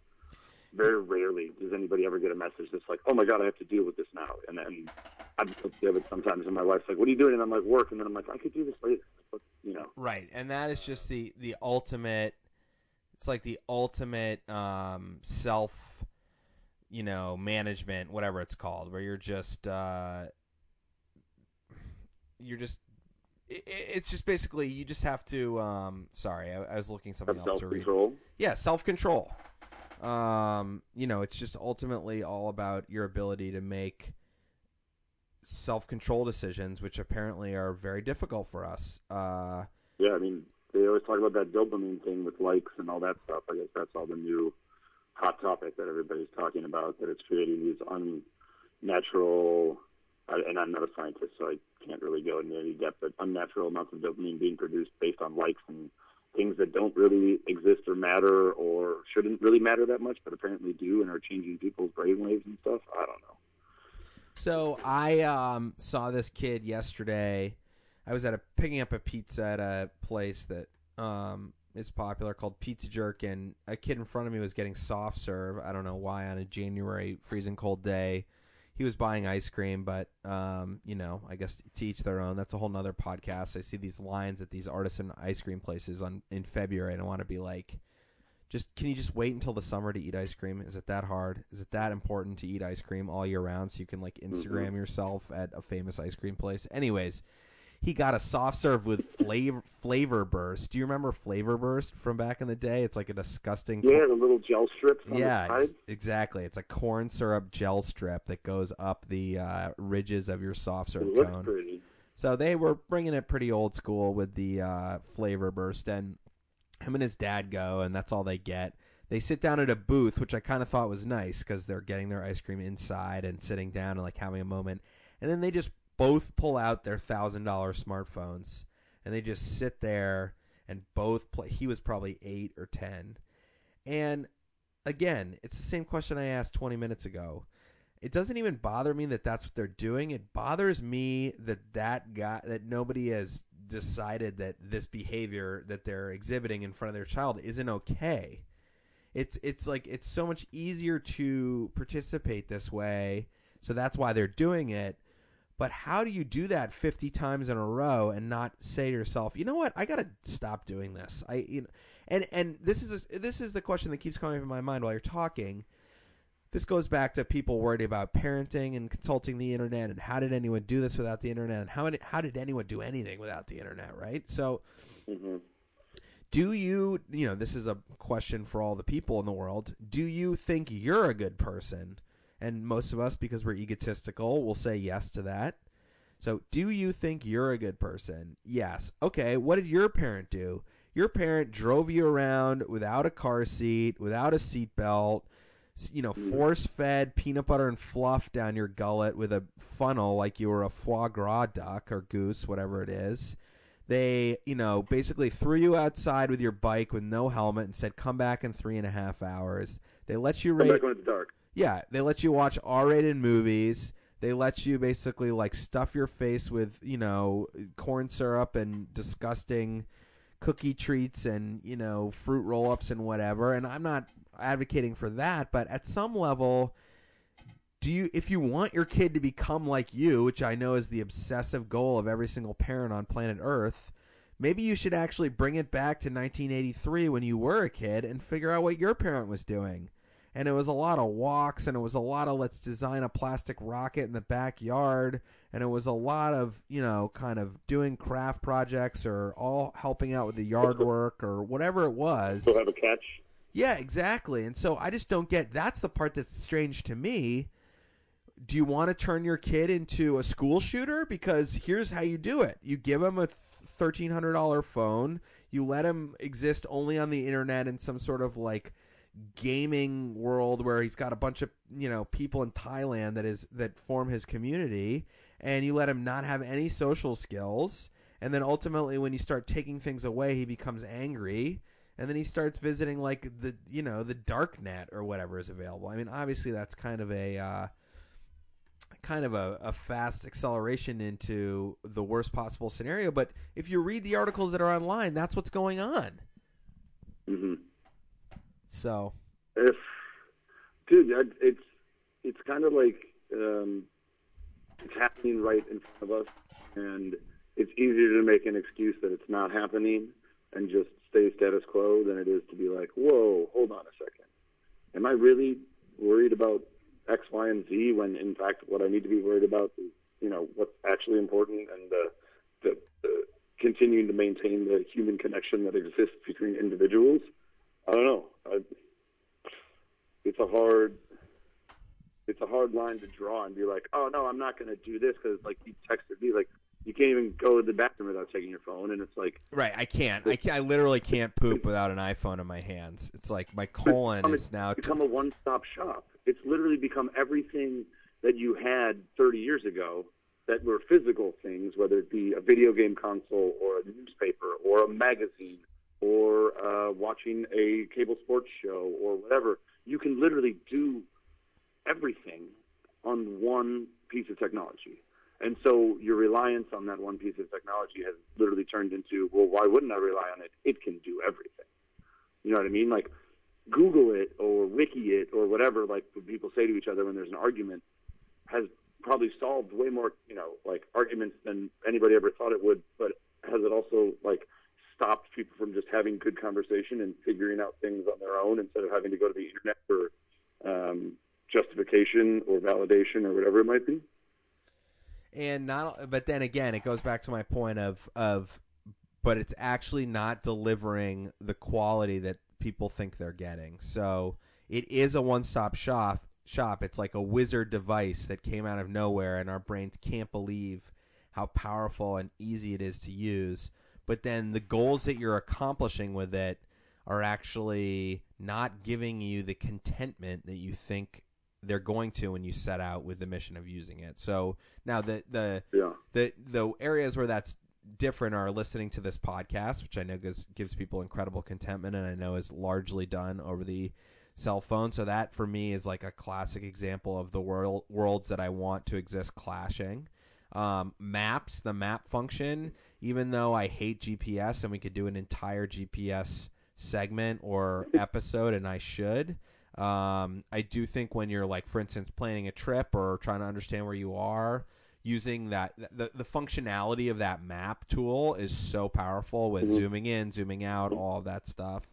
C: Very rarely does anybody ever get a message that's like, "Oh my god, I have to deal with this now." And then I'm but sometimes, and my wife's like, "What are you doing?" And I'm like, "Work." And then I'm like, "I could do this later." But, you know,
A: Right, and that is just the the ultimate It's like the ultimate um, self, you know, management, whatever it's called, where you're just uh, you're just it, it's just basically you just have to. Um, sorry, I, I was looking something
C: Have
A: else to read.
C: self-control.
A: Yeah, self control. Um, you know, it's just ultimately all about your ability to make self control decisions, which apparently are very difficult for us. Uh,
C: Yeah, I mean, they always talk about that dopamine thing with likes and all that stuff. I guess that's all the new hot topic that everybody's talking about. That it's creating these unnatural, and I'm not a scientist, so I can't really go into any depth, but unnatural amounts of dopamine being produced based on likes and things that don't really exist or matter or shouldn't really matter that much, but apparently do and are changing people's brainwaves and stuff. I don't know.
A: So I um, saw this kid yesterday. I was at a picking up a pizza at a place that um, is popular called Pizza Jerk, and a kid in front of me was getting soft serve. I don't know why on a January freezing cold day. He was buying ice cream, but um, you know, I guess to each their own. That's a whole nother podcast. I see these lines at these artisan ice cream places on in February, and I want to be like, just can you just wait until the summer to eat ice cream? Is it that hard? Is it that important to eat ice cream all year round so you can like Instagram yourself at a famous ice cream place? Anyways, he got a soft serve with flavor <laughs> flavor burst. Do you remember flavor burst from back in the day? It's like a disgusting
C: Yeah, the little gel strips
A: yeah, ex- exactly. It's a corn syrup gel strip that goes up the uh, ridges of your soft serve cone.
C: pretty.
A: So they were bringing it pretty old school with the uh, flavor burst, and him and his dad go, and that's all they get. They sit down at a booth, which I kind of thought was nice because they're getting their ice cream inside and sitting down and like having a moment. And then they just both pull out their thousand dollar smartphones, and they just sit there and both play. He was probably eight or ten, and again, it's the same question I asked twenty minutes ago it doesn't even bother me that that's what they're doing. It bothers me that that guy that nobody has decided that this behavior that they're exhibiting in front of their child isn't okay. It's it's like it's so much easier to participate this way, so that's why they're doing it. But how do you do that 50 times in a row and not say to yourself, "You know what? I got to stop doing this." I you know, and and this is this is the question that keeps coming up in my mind while you're talking this goes back to people worried about parenting and consulting the internet and how did anyone do this without the internet and how did, how did anyone do anything without the internet right? So
C: hmm
A: do you you know this is a question for all the people in the world. Do you think you're a good person? And most of us because we're egotistical will say yes to that. So do you think you're a good person? Yes. Okay what did your parent do? Your parent drove you around without a car seat without a seatbelt you know mm. force fed peanut butter and fluff down your gullet with a funnel like you were a foie gras duck or goose whatever it is they, you know, basically threw you outside with your bike with no helmet and said, "Come back in three and a half hours." They let you
C: Come back when it's dark.
A: yeah, they let you watch R-rated movies. They let you basically like stuff your face with, you know, corn syrup and disgusting cookie treats and you know fruit roll-ups and whatever. And I'm not advocating for that, but at some level, do you if you want your kid to become like you which i know is the obsessive goal of every single parent on planet earth maybe you should actually bring it back to 1983 when you were a kid and figure out what your parent was doing and it was a lot of walks and it was a lot of let's design a plastic rocket in the backyard and it was a lot of you know kind of doing craft projects or all helping out with the yard work or whatever it was
C: Still have a catch.
A: Yeah, exactly. And so I just don't get that's the part that's strange to me. Do you want to turn your kid into a school shooter? Because here's how you do it. You give him a $1300 phone, you let him exist only on the internet in some sort of like gaming world where he's got a bunch of, you know, people in Thailand that is that form his community and you let him not have any social skills and then ultimately when you start taking things away he becomes angry and then he starts visiting like the you know the dark net or whatever is available. I mean obviously that's kind of a uh, kind of a, a fast acceleration into the worst possible scenario. But if you read the articles that are online that's what's going on.
C: Hmm
A: so.
C: If, dude, it's it's kind of like um, it's happening right in front of us, and it's easier to make an excuse that it's not happening and just stay status quo than it is to be like, whoa, hold on a second. Am I really worried about X, Y, and Z when in fact what I need to be worried about is, you know, what's actually important and the, the, the continuing to maintain the human connection that exists between individuals? I don't know. I, it's a hard it's a hard line to draw and be like, oh no, I'm not going to do this because like you texted me like you can't even go to the bathroom without taking your phone, and it's like
A: right. I can't. I, can't, I literally can't poop without an iPhone in my hands. It's like my colon
C: become,
A: is now
C: become a one-stop shop. It's literally become everything that you had 30 years ago that were physical things, whether it be a video game console or a newspaper or a magazine or uh, watching a cable sports show or whatever. You can literally do everything on one piece of technology. And so your reliance on that one piece of technology has literally turned into, well, why wouldn't I rely on it? It can do everything. You know what I mean? Like Google it or Wiki it or whatever, like people say to each other when there's an argument, has probably solved way more, you know, like arguments than anybody ever thought it would. But has it also like stopped people from just having good conversation and figuring out things on their own instead of having to go to the internet for um, justification or validation or whatever it might be?
A: And not but then again it goes back to my point of of but it's actually not delivering the quality that people think they're getting. So it is a one-stop shop shop. It's like a wizard device that came out of nowhere and our brains can't believe how powerful and easy it is to use. But then the goals that you're accomplishing with it are actually not giving you the contentment that you think they're going to when you set out with the mission of using it. So now the the
C: yeah.
A: the the areas where that's different are listening to this podcast, which I know gives gives people incredible contentment, and I know is largely done over the cell phone. So that for me is like a classic example of the world worlds that I want to exist clashing. Um, maps, the map function, even though I hate GPS, and we could do an entire GPS segment or <laughs> episode, and I should. Um, I do think when you're like, for instance, planning a trip or trying to understand where you are, using that the the functionality of that map tool is so powerful with mm-hmm. zooming in, zooming out, all of that stuff.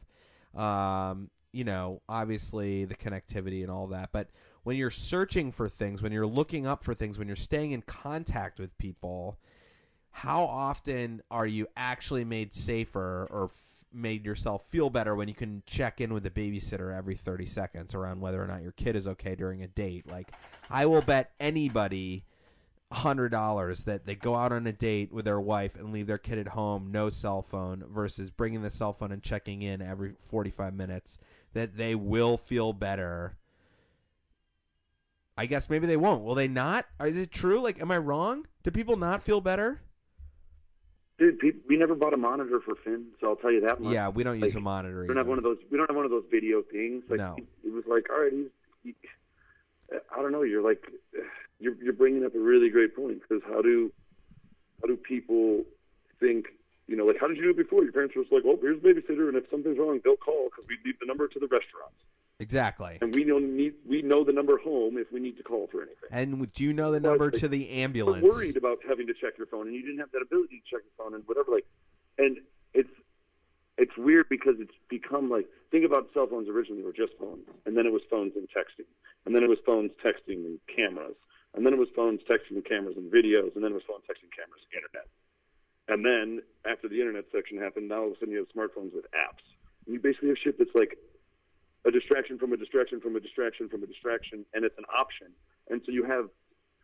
A: Um, you know, obviously the connectivity and all that, but when you're searching for things, when you're looking up for things, when you're staying in contact with people, how often are you actually made safer or made yourself feel better when you can check in with the babysitter every 30 seconds around whether or not your kid is okay during a date. Like, I will bet anybody hundred dollars that they go out on a date with their wife and leave their kid at home, no cell phone, versus bringing the cell phone and checking in every 45 minutes, that they will feel better. I guess maybe they won't. Will they not? Is it true? Like, am I wrong? Do people not feel better?
C: Dude, we never bought a monitor for Finn, so I'll tell you that much.
A: Yeah, we don't like, use a monitor.
C: We don't have one of those. We don't have one of those video things. Like,
A: no.
C: It was like, all right, he's. He, I don't know. You're like, you're you're bringing up a really great point because how do, how do people think? You know, like how did you do it before? Your parents were just like, "Oh, here's a babysitter, and if something's wrong, they'll call because we leave the number to the restaurant."
A: Exactly.
C: And we know need we know the number home if we need to call for anything.
A: And do you know the number like, to the ambulance?
C: Worried about having to check your phone, and you didn't have that ability to check your phone and whatever. Like, and it's it's weird because it's become like think about cell phones originally were just phones, and then it was phones and texting, and then it was phones, texting, and cameras, and then it was phones, texting, and cameras and videos, and then it was phone, texting, cameras, internet. And then after the internet section happened, now all of a sudden you have smartphones with apps. And you basically have shit that's like a distraction from a distraction from a distraction from a distraction, and it's an option. And so you have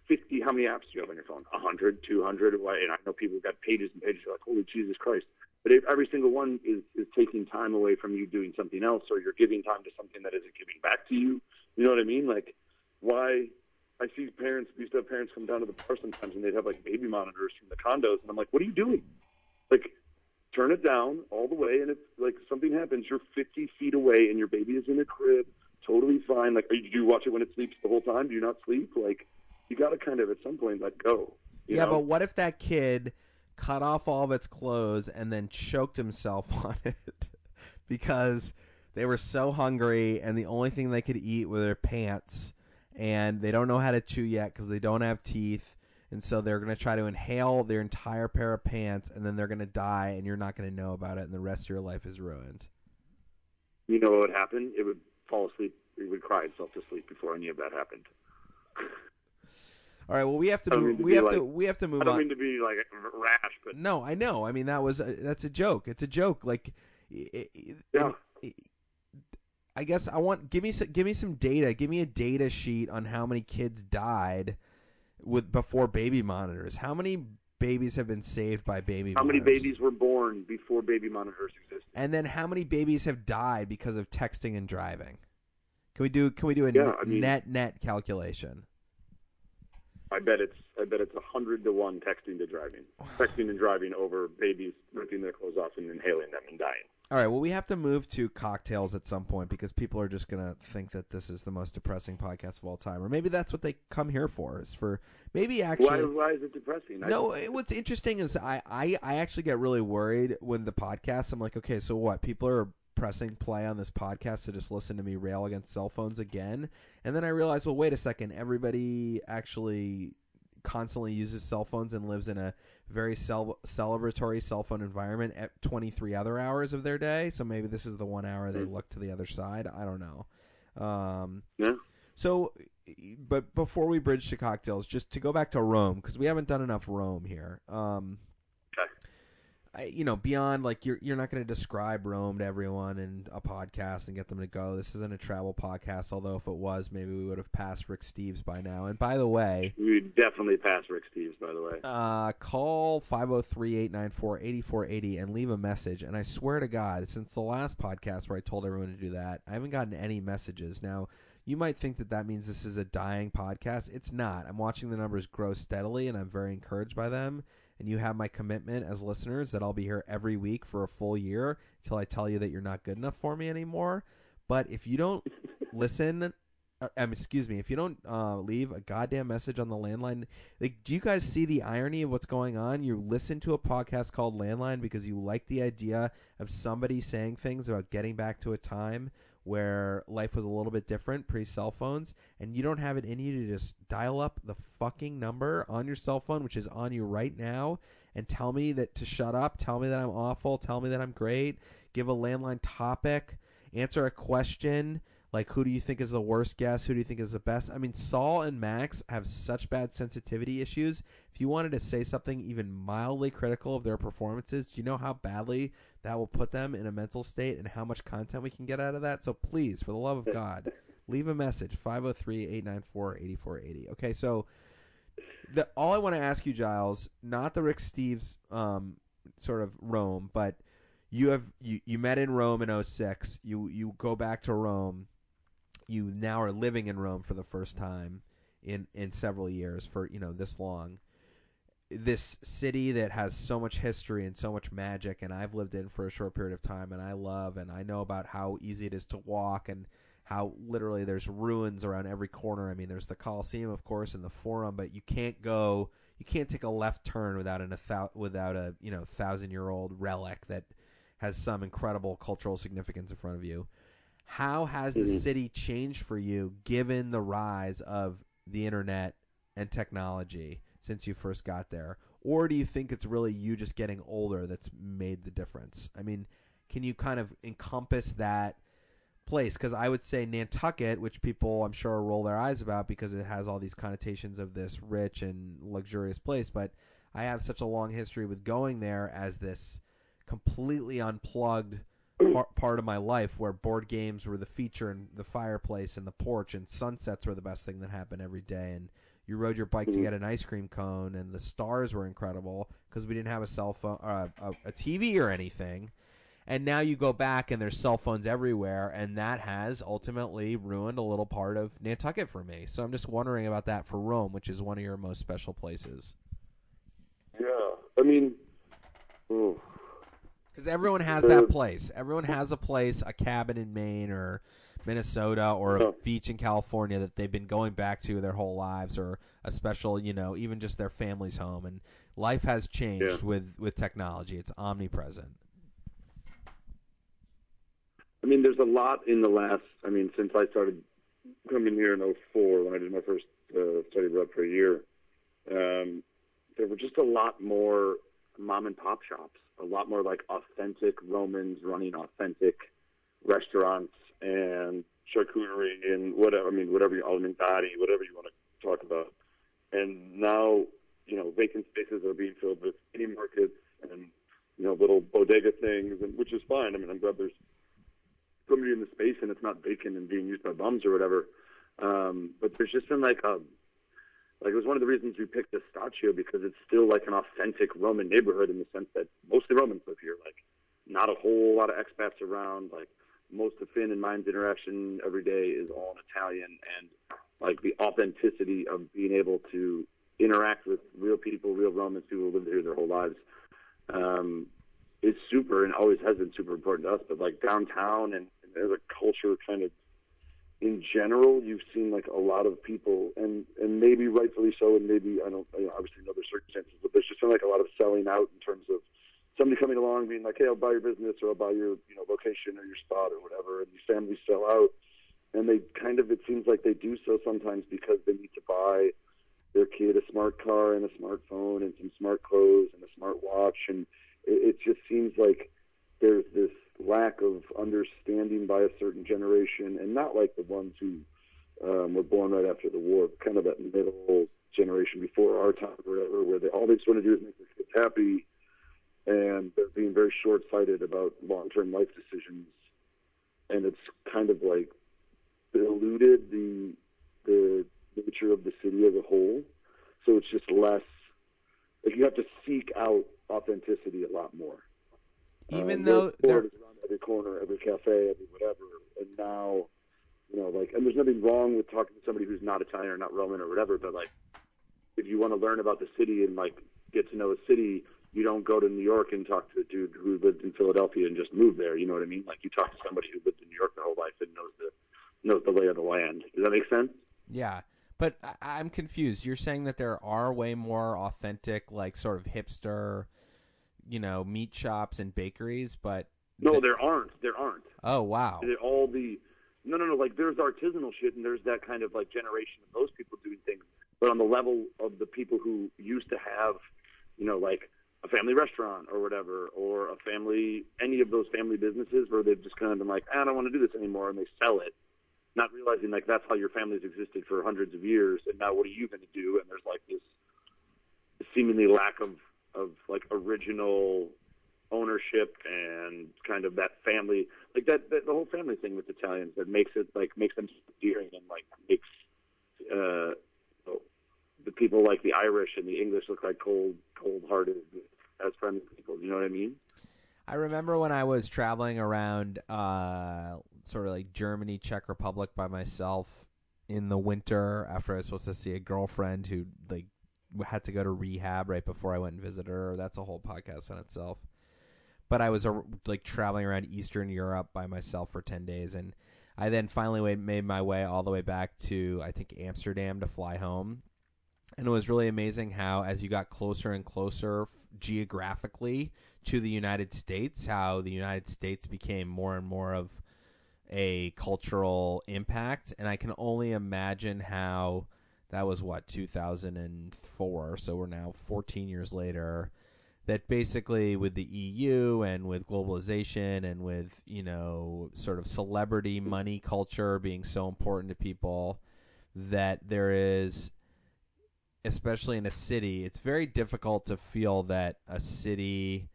C: 50, how many apps do you have on your phone? 100, 200? And I know people have got pages and pages. Like, holy Jesus Christ. But if every single one is, is taking time away from you doing something else, or you're giving time to something that isn't giving back to you. You know what I mean? Like, why? I see parents, we used to have parents come down to the bar sometimes and they'd have like baby monitors from the condos. And I'm like, what are you doing? Like, turn it down all the way, and if like something happens, you're 50 feet away, and your baby is in a crib, totally fine. Like, do you watch it when it sleeps the whole time? Do you not sleep? Like, you got to kind of at some point let go.
A: yeah,
C: know?
A: but what if that kid cut off all of its clothes and then choked himself <laughs> on it because they were so hungry and the only thing they could eat were their pants and they don't know how to chew yet because they don't have teeth and so they're going to try to inhale their entire pair of pants, and then they're going to die, and you're not going to know about it, and the rest of your life is ruined.
C: You know what would happen? It would fall asleep. It would cry itself to sleep before any of that happened.
A: All right. Well, we have to move. We have
C: like-
A: to. We have to move on.
C: I don't
A: on.
C: mean to be like rash, but
A: No, I know. I mean, that was a, that's a joke. It's a joke. Like, i- i-
C: Yeah.
A: i- I guess I want give me some, give me some data. Give me a data sheet on how many kids died with before baby monitors. How many babies have been saved by baby?
C: how many babies were born before baby monitors existed?
A: And then how many babies have died because of texting and driving? Can we do can we do a
C: Yeah,
A: net
C: I mean-
A: net net calculation?
C: I bet it's I bet it's a hundred to one texting to driving, texting and driving over babies ripping their clothes off and inhaling them and dying.
A: All right. Well, we have to move to cocktails at some point because people are just gonna think that this is the most depressing podcast of all time, or maybe that's what they come here for. Is for maybe actually.
C: why is it depressing?
A: No, it- what's interesting is I, I, I actually get really worried when the podcast. I'm like, okay, so what? People are pressing play on this podcast to just listen to me rail against cell phones again, and then I realize, well, wait a second, everybody actually constantly uses cell phones and lives in a very cel- celebratory cell phone environment at 23 other hours of their day. So maybe this is the one hour they look to the other side. I don't know. Um,
C: Yeah.
A: so, but before we bridge to cocktails, just to go back to Rome because we haven't done enough Rome here. Um. I, you know, beyond like you're you're not going to describe Rome to everyone in a podcast and get them to go. This isn't a travel podcast. Although if it was, maybe we would have passed Rick Steves by now. And by the way,
C: We definitely passed Rick Steves, by the way.
A: uh, call 503-894-8480 and leave a message. And I swear to God, since the last podcast where I told everyone to do that, I haven't gotten any messages. Now, you might think that that means this is a dying podcast. It's not. I'm watching the numbers grow steadily, and I'm very encouraged by them. And you have my commitment as listeners that I'll be here every week for a full year until I tell you that you're not good enough for me anymore. But if you don't <laughs> listen uh, um, excuse me, if you don't uh, leave a goddamn message on the landline, like, do you guys see the irony of what's going on? You listen to a podcast called Landline because you like the idea of somebody saying things about getting back to a time where life was a little bit different pre cell phones, and you don't have it in you to just dial up the fucking number on your cell phone, which is on you right now, and tell me that to shut up, tell me that I'm awful, tell me that I'm great, give a landline topic, answer a question like who do you think is the worst guest who do you think is the best? I mean saul and max have such bad sensitivity issues. If you wanted to say something even mildly critical of their performances do you know how badly that will put them in a mental state and how much content we can get out of that so please for the love of <laughs> god leave a message 503-894-8480 okay so the all i want to ask you giles not the rick steves um, sort of rome but you have you, you met in Rome in 06. You you go back to Rome. You now are living in Rome for the first time in in several years for you know this long. This city that has so much history and so much magic, and I've lived in for a short period of time, and I love and I know about how easy it is to walk and how literally there's ruins around every corner. I mean, there's the Colosseum, of course, and the Forum, but you can't go, you can't take a left turn without an a without a you know thousand year old relic that has some incredible cultural significance in front of you. How has the
C: Mhm.
A: city changed for you given the rise of the internet and technology since you first got there? Or do you think it's really you just getting older that's made the difference? I mean, can you kind of encompass that place? Because I would say Nantucket, which people I'm sure roll their eyes about because it has all these connotations of this rich and luxurious place, but I have such a long history with going there as this completely unplugged part of my life where board games were the feature and the fireplace and the porch and sunsets were the best thing that happened every day and you rode your bike to
C: Mhm.
A: get an ice cream cone and the stars were incredible because we didn't have a cell phone uh, a, a TV or anything and now you go back and there's cell phones everywhere and that has ultimately ruined a little part of Nantucket for me so I'm just wondering about that for Rome which is one of your most special places
C: Yeah, I mean,
A: Because everyone has that place. Everyone has a place, a cabin in Maine or Minnesota or a
C: Yeah.
A: beach in California that they've been going back to their whole lives or a special, you know, even just their family's home. And life has changed
C: Yeah.
A: with, with technology. It's omnipresent.
C: I mean, there's a lot in the last. I mean, since I started coming here in '04 when I did my first uh, study abroad for a year, um, there were just a lot more mom and pop shops, a lot more like authentic Romans running authentic restaurants and charcuterie and whatever. I mean, whatever you, alimentari, whatever you want to talk about. And now, you know, vacant spaces are being filled with mini markets and you know little bodega things, and which is fine. I mean, I'm glad there's somebody in the space and it's not vacant and being used by bums or whatever. Um, but there's just been like a like it was one of the reasons we picked Testaccio because it's still like an authentic Roman neighborhood in the sense that mostly Romans live here. Like not a whole lot of expats around. Like most of Finn and mine's interaction every day is all in Italian and like the authenticity of being able to interact with real people, real Romans, people who lived here their whole lives, um, is super and always has been super important to us. But like downtown and, and as a culture kind of in general, you've seen like a lot of people, and and maybe rightfully so, and maybe I don't, you know, obviously in other circumstances, but there's just been like a lot of selling out in terms of somebody coming along being like, hey, I'll buy your business or I'll buy your you know location or your spot or whatever, and these families sell out, and they kind of it seems like they do so sometimes because they need to buy their kid a smart car and a smartphone and some smart clothes and a smart watch, and it, it just seems like there's this lack of understanding by a certain generation, and not like the ones who um, were born right after the war, kind of that middle generation before our time or whatever, where they, all they just want to do is make their kids happy, and they're being very short-sighted about long-term life decisions, and it's kind of like eluded the the nature of the city as a whole. So it's just less like you have to seek out authenticity a lot more.
A: Even
C: um,
A: though
C: they're around every corner, every cafe, every whatever, and now, you know, like, and there's nothing wrong with talking to somebody who's not Italian or not Roman or whatever, but like, if you want to learn about the city and like get to know a city, you don't go to New York and talk to a dude who lived in Philadelphia and just moved there. You know what I mean? Like, you talk to somebody who lived in New York their whole life and knows the knows the lay of the land. Does that make sense?
A: Yeah. But I- I'm confused. You're saying that there are way more authentic, like sort of hipster, you know, meat shops and bakeries, but
C: No,
A: th-
C: there aren't. There aren't.
A: oh wow,
C: They're all the no, no, no. Like there's artisanal shit, and there's that kind of like generation of those people doing things. But on the level of the people who used to have, you know, like a family restaurant or whatever, or a family, any of those family businesses where they've just kind of been like, I don't want to do this anymore, and they sell it, not realizing like that's how your family's existed for hundreds of years, and now what are you going to do? And there's like this seemingly lack of of like original ownership and kind of that family like that, that the whole family thing with Italians that makes it like makes them endearing and like makes uh the people like the Irish and the English look like cold cold hearted as friendly people. You know what I mean?
A: I remember when I was traveling around, uh, sort of like Germany, Czech Republic by myself in the winter after I was supposed to see a girlfriend who like had to go to rehab right before I went and visited her. That's a whole podcast on itself. But I was uh, like traveling around Eastern Europe by myself for ten days, and I then finally made my way all the way back to I think Amsterdam to fly home. And it was really amazing how, as you got closer and closer geographically to the United States, how the United States became more and more of a cultural impact. And I can only imagine how that was what 2004. So we're now 14 years later. That basically, with the EU and with globalization and with you know sort of celebrity money culture being so important to people, that there is especially in a city, it's very difficult to feel that a city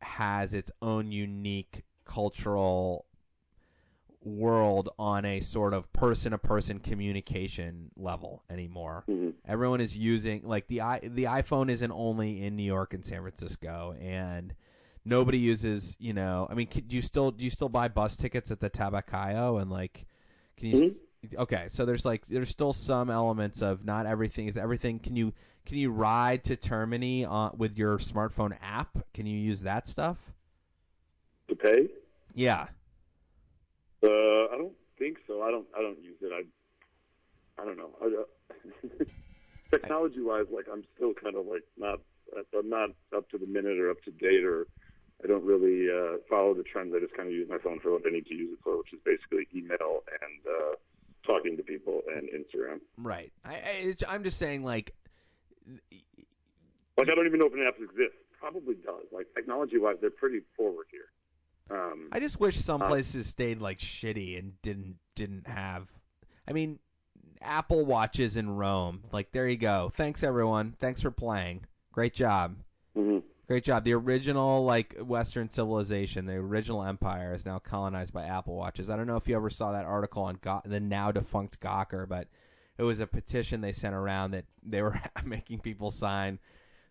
A: has its own unique cultural world on a sort of person to person communication level anymore.
C: Mhm.
A: Everyone is using like the i the iPhone isn't only in New York and San Francisco and nobody uses, you know, I mean, do you still do you still buy bus tickets at the tabaccaio and like can you st- okay so there's like there's still some elements of not everything is everything can you can you ride to termini uh, with your smartphone app can you use that stuff
C: To pay?
A: yeah
C: Uh, I don't think so. I don't. I don't use it. I. I don't know. I, uh, <laughs> technology wise, like I'm still kind of like not. I'm not up to the minute or up to date, or I don't really uh, follow the trends. I just kind of use my phone for what I need to use it for, which is basically email and uh, talking to people and Instagram.
A: right I, I i'm just saying like
C: Like I don't even know if an app exists. Probably does. Like technology wise, they're pretty forward here. Um,
A: I just wish some
C: uh,
A: places stayed like shitty and didn't didn't have. I mean, Apple watches in Rome. Like there you go. Thanks everyone. Thanks for playing. Great job.
C: mhm.
A: Great job. The original like Western civilization, the original empire, is now colonized by Apple watches. I don't know if you ever saw that article on Go- the now defunct Gawker, but it was a petition they sent around that they were <laughs> making people sign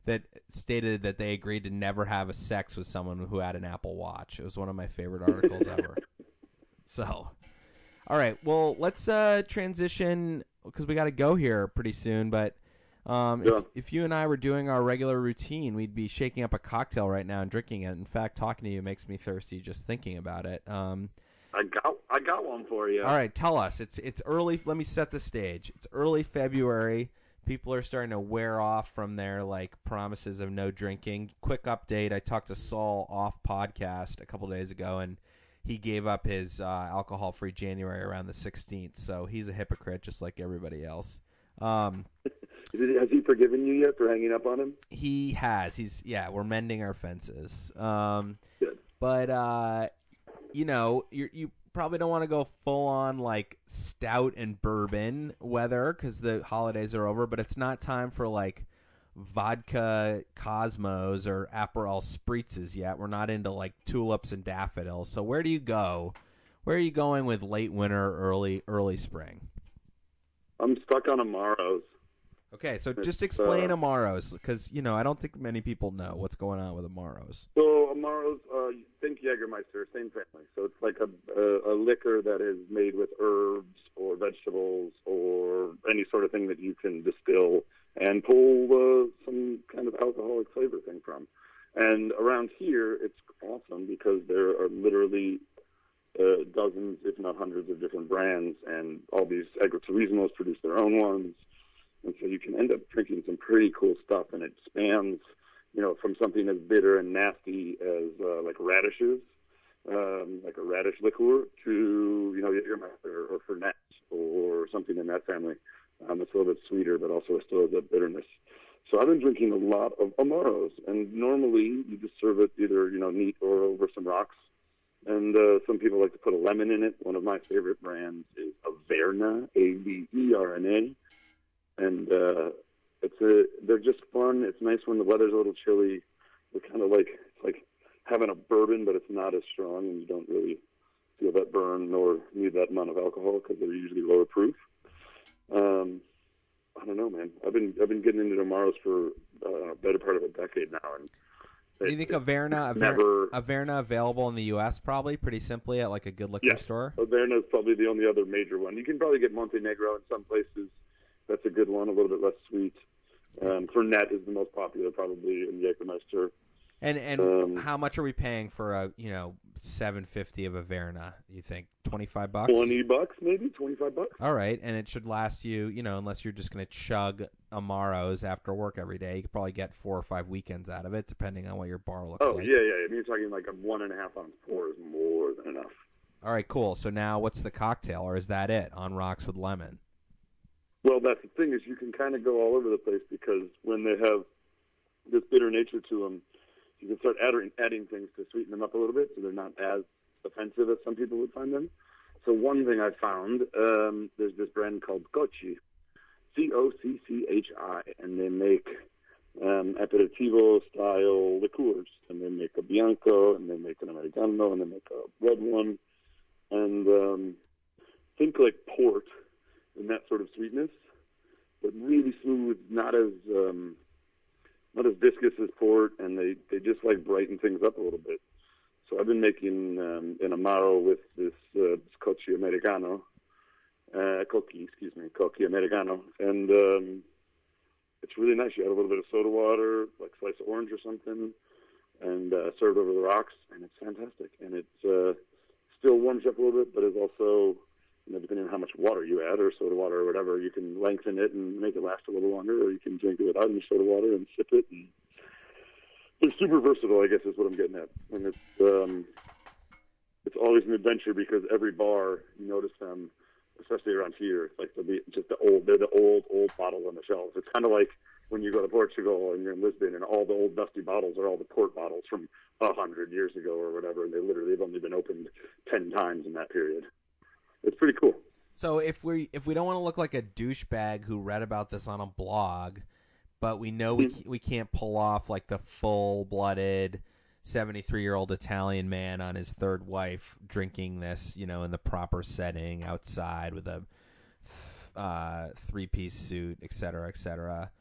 A: that stated that they agreed to never have a sex with someone who had an Apple Watch. It was one of my favorite articles <laughs> ever. So, all right, well, let's uh, transition because we got to go here pretty soon. But um,
C: Yeah.
A: if, if you and I were doing our regular routine, we'd be shaking up a cocktail right now and drinking it. In fact, talking to you makes me thirsty just thinking about it. Um,
C: I got I got one for you.
A: all right, tell us. It's it's early. Let me set the stage. It's early February. People are starting to wear off from their like promises of no drinking. Quick update: I talked to Saul off podcast a couple days ago, and he gave up his uh, alcohol-free January around the 16th. So he's a hypocrite, just like everybody else. Um, <laughs>
C: Has he forgiven you yet for hanging up on him?
A: he has. He's yeah. We're mending our fences. Um,
C: Good.
A: but uh, you know, you you probably don't want to go full on like stout and bourbon weather because the holidays are over. But it's not time for like vodka Cosmos or Aperol Spritzes yet. We're not into like tulips and daffodils. So where do you go? Where are you going with late winter, early early spring?
C: I'm stuck on Amaros.
A: Okay, so just explain
C: uh,
A: Amaros because you know I don't think many people know what's going on with Amaros.
C: So Amaros, uh, think Jägermeister, same family. So it's like a, a a liquor that is made with herbs or vegetables or any sort of thing that you can distill and pull uh, some kind of alcoholic flavor thing from. And around here, it's awesome because there are literally uh, dozens, if not hundreds, of different brands, and all these agriturismos produce their own ones. And so you can end up drinking some pretty cool stuff, and it spans, you know, from something as bitter and nasty as uh, like radishes, um, like a radish liqueur, to you know, Jägermeister or Fernet or something in that family. Um, it's a little bit sweeter, but also it still has that bitterness. So I've been drinking a lot of Amaros, and normally you just serve it either you know neat or over some rocks. And uh, some people like to put a lemon in it. One of my favorite brands is Averna, A V E R N A, and uh, it's a they're just fun. It's nice when the weather's a little chilly. They're kind of like it's like having a bourbon, but it's not as strong, and you don't really feel that burn nor need that amount of alcohol because they're usually lower proof. Um, I don't know, man. I've been I've been getting into Amaros for uh, a better part of a decade now, and
A: Do you think Averna, Averna,
C: never
A: Averna available in the U.S. probably pretty simply at like a good liquor
C: Yeah.
A: store?
C: Averna is probably the only other major one. You can probably get Montenegro in some places. That's a good one, a little bit less sweet. Um, Fernet is the most popular, probably in Jägermeister.
A: And and
C: Um,
A: how much are we paying for a you know seven fifty of Averna? You think twenty five bucks?
C: Twenty bucks, maybe twenty-five bucks.
A: All right, and it should last you, you know, unless you're just going to chug Amaros after work every day. You could probably get four or five weekends out of it, depending on what your bar looks
C: Oh
A: like.
C: yeah, yeah. I mean, you're talking like a one and a half ounce pour is more than enough.
A: All right, cool. So now, what's the cocktail, or is that it? On rocks with lemon.
C: Well, that's the thing is you can kind of go all over the place because when they have this bitter nature to them, you can start adding, adding things to sweeten them up a little bit, so they're not as offensive as some people would find them. So one thing I found, um, there's this brand called Cocchi, C-O-C-C-H-I, and they make um, aperitivo style liqueurs, and they make a bianco, and they make an americano, and they make a red one, and um, think like port and that sort of sweetness, but really smooth, not as um, not as viscous as port, and they they just like brighten things up a little bit. So I've been making um, an amaro with this uh, Scotchy Americano, uh, Cocchi, excuse me, Cocchi Americano, and um, it's really nice. You add a little bit of soda water, like slice of orange or something, and uh, serve it over the rocks, and it's fantastic. And it uh, still warms up a little bit, but is also you know, depending on how much water you add or soda water or whatever, you can lengthen it and make it last a little longer, or you can drink it without any soda water and sip it. And they're super versatile, I guess, is what I'm getting at. And it's um, it's always an adventure because every bar you notice them, especially around here, like they'll be just the old, they're the old old bottle on the shelves. It's kind of like when you go to Portugal and you're in Lisbon and all the old dusty bottles are all the port bottles from a hundred years ago or whatever, and they literally have only been opened ten times in that period. It's pretty cool.
A: So if we if we don't want to look like a douchebag who read about this on a blog, but we know we
C: Mm-hmm.
A: we can't pull off like the full blooded. 73 year old Italian man on his third wife drinking this, you know, in the proper setting outside with a uh, three piece suit, et cetera, et cetera.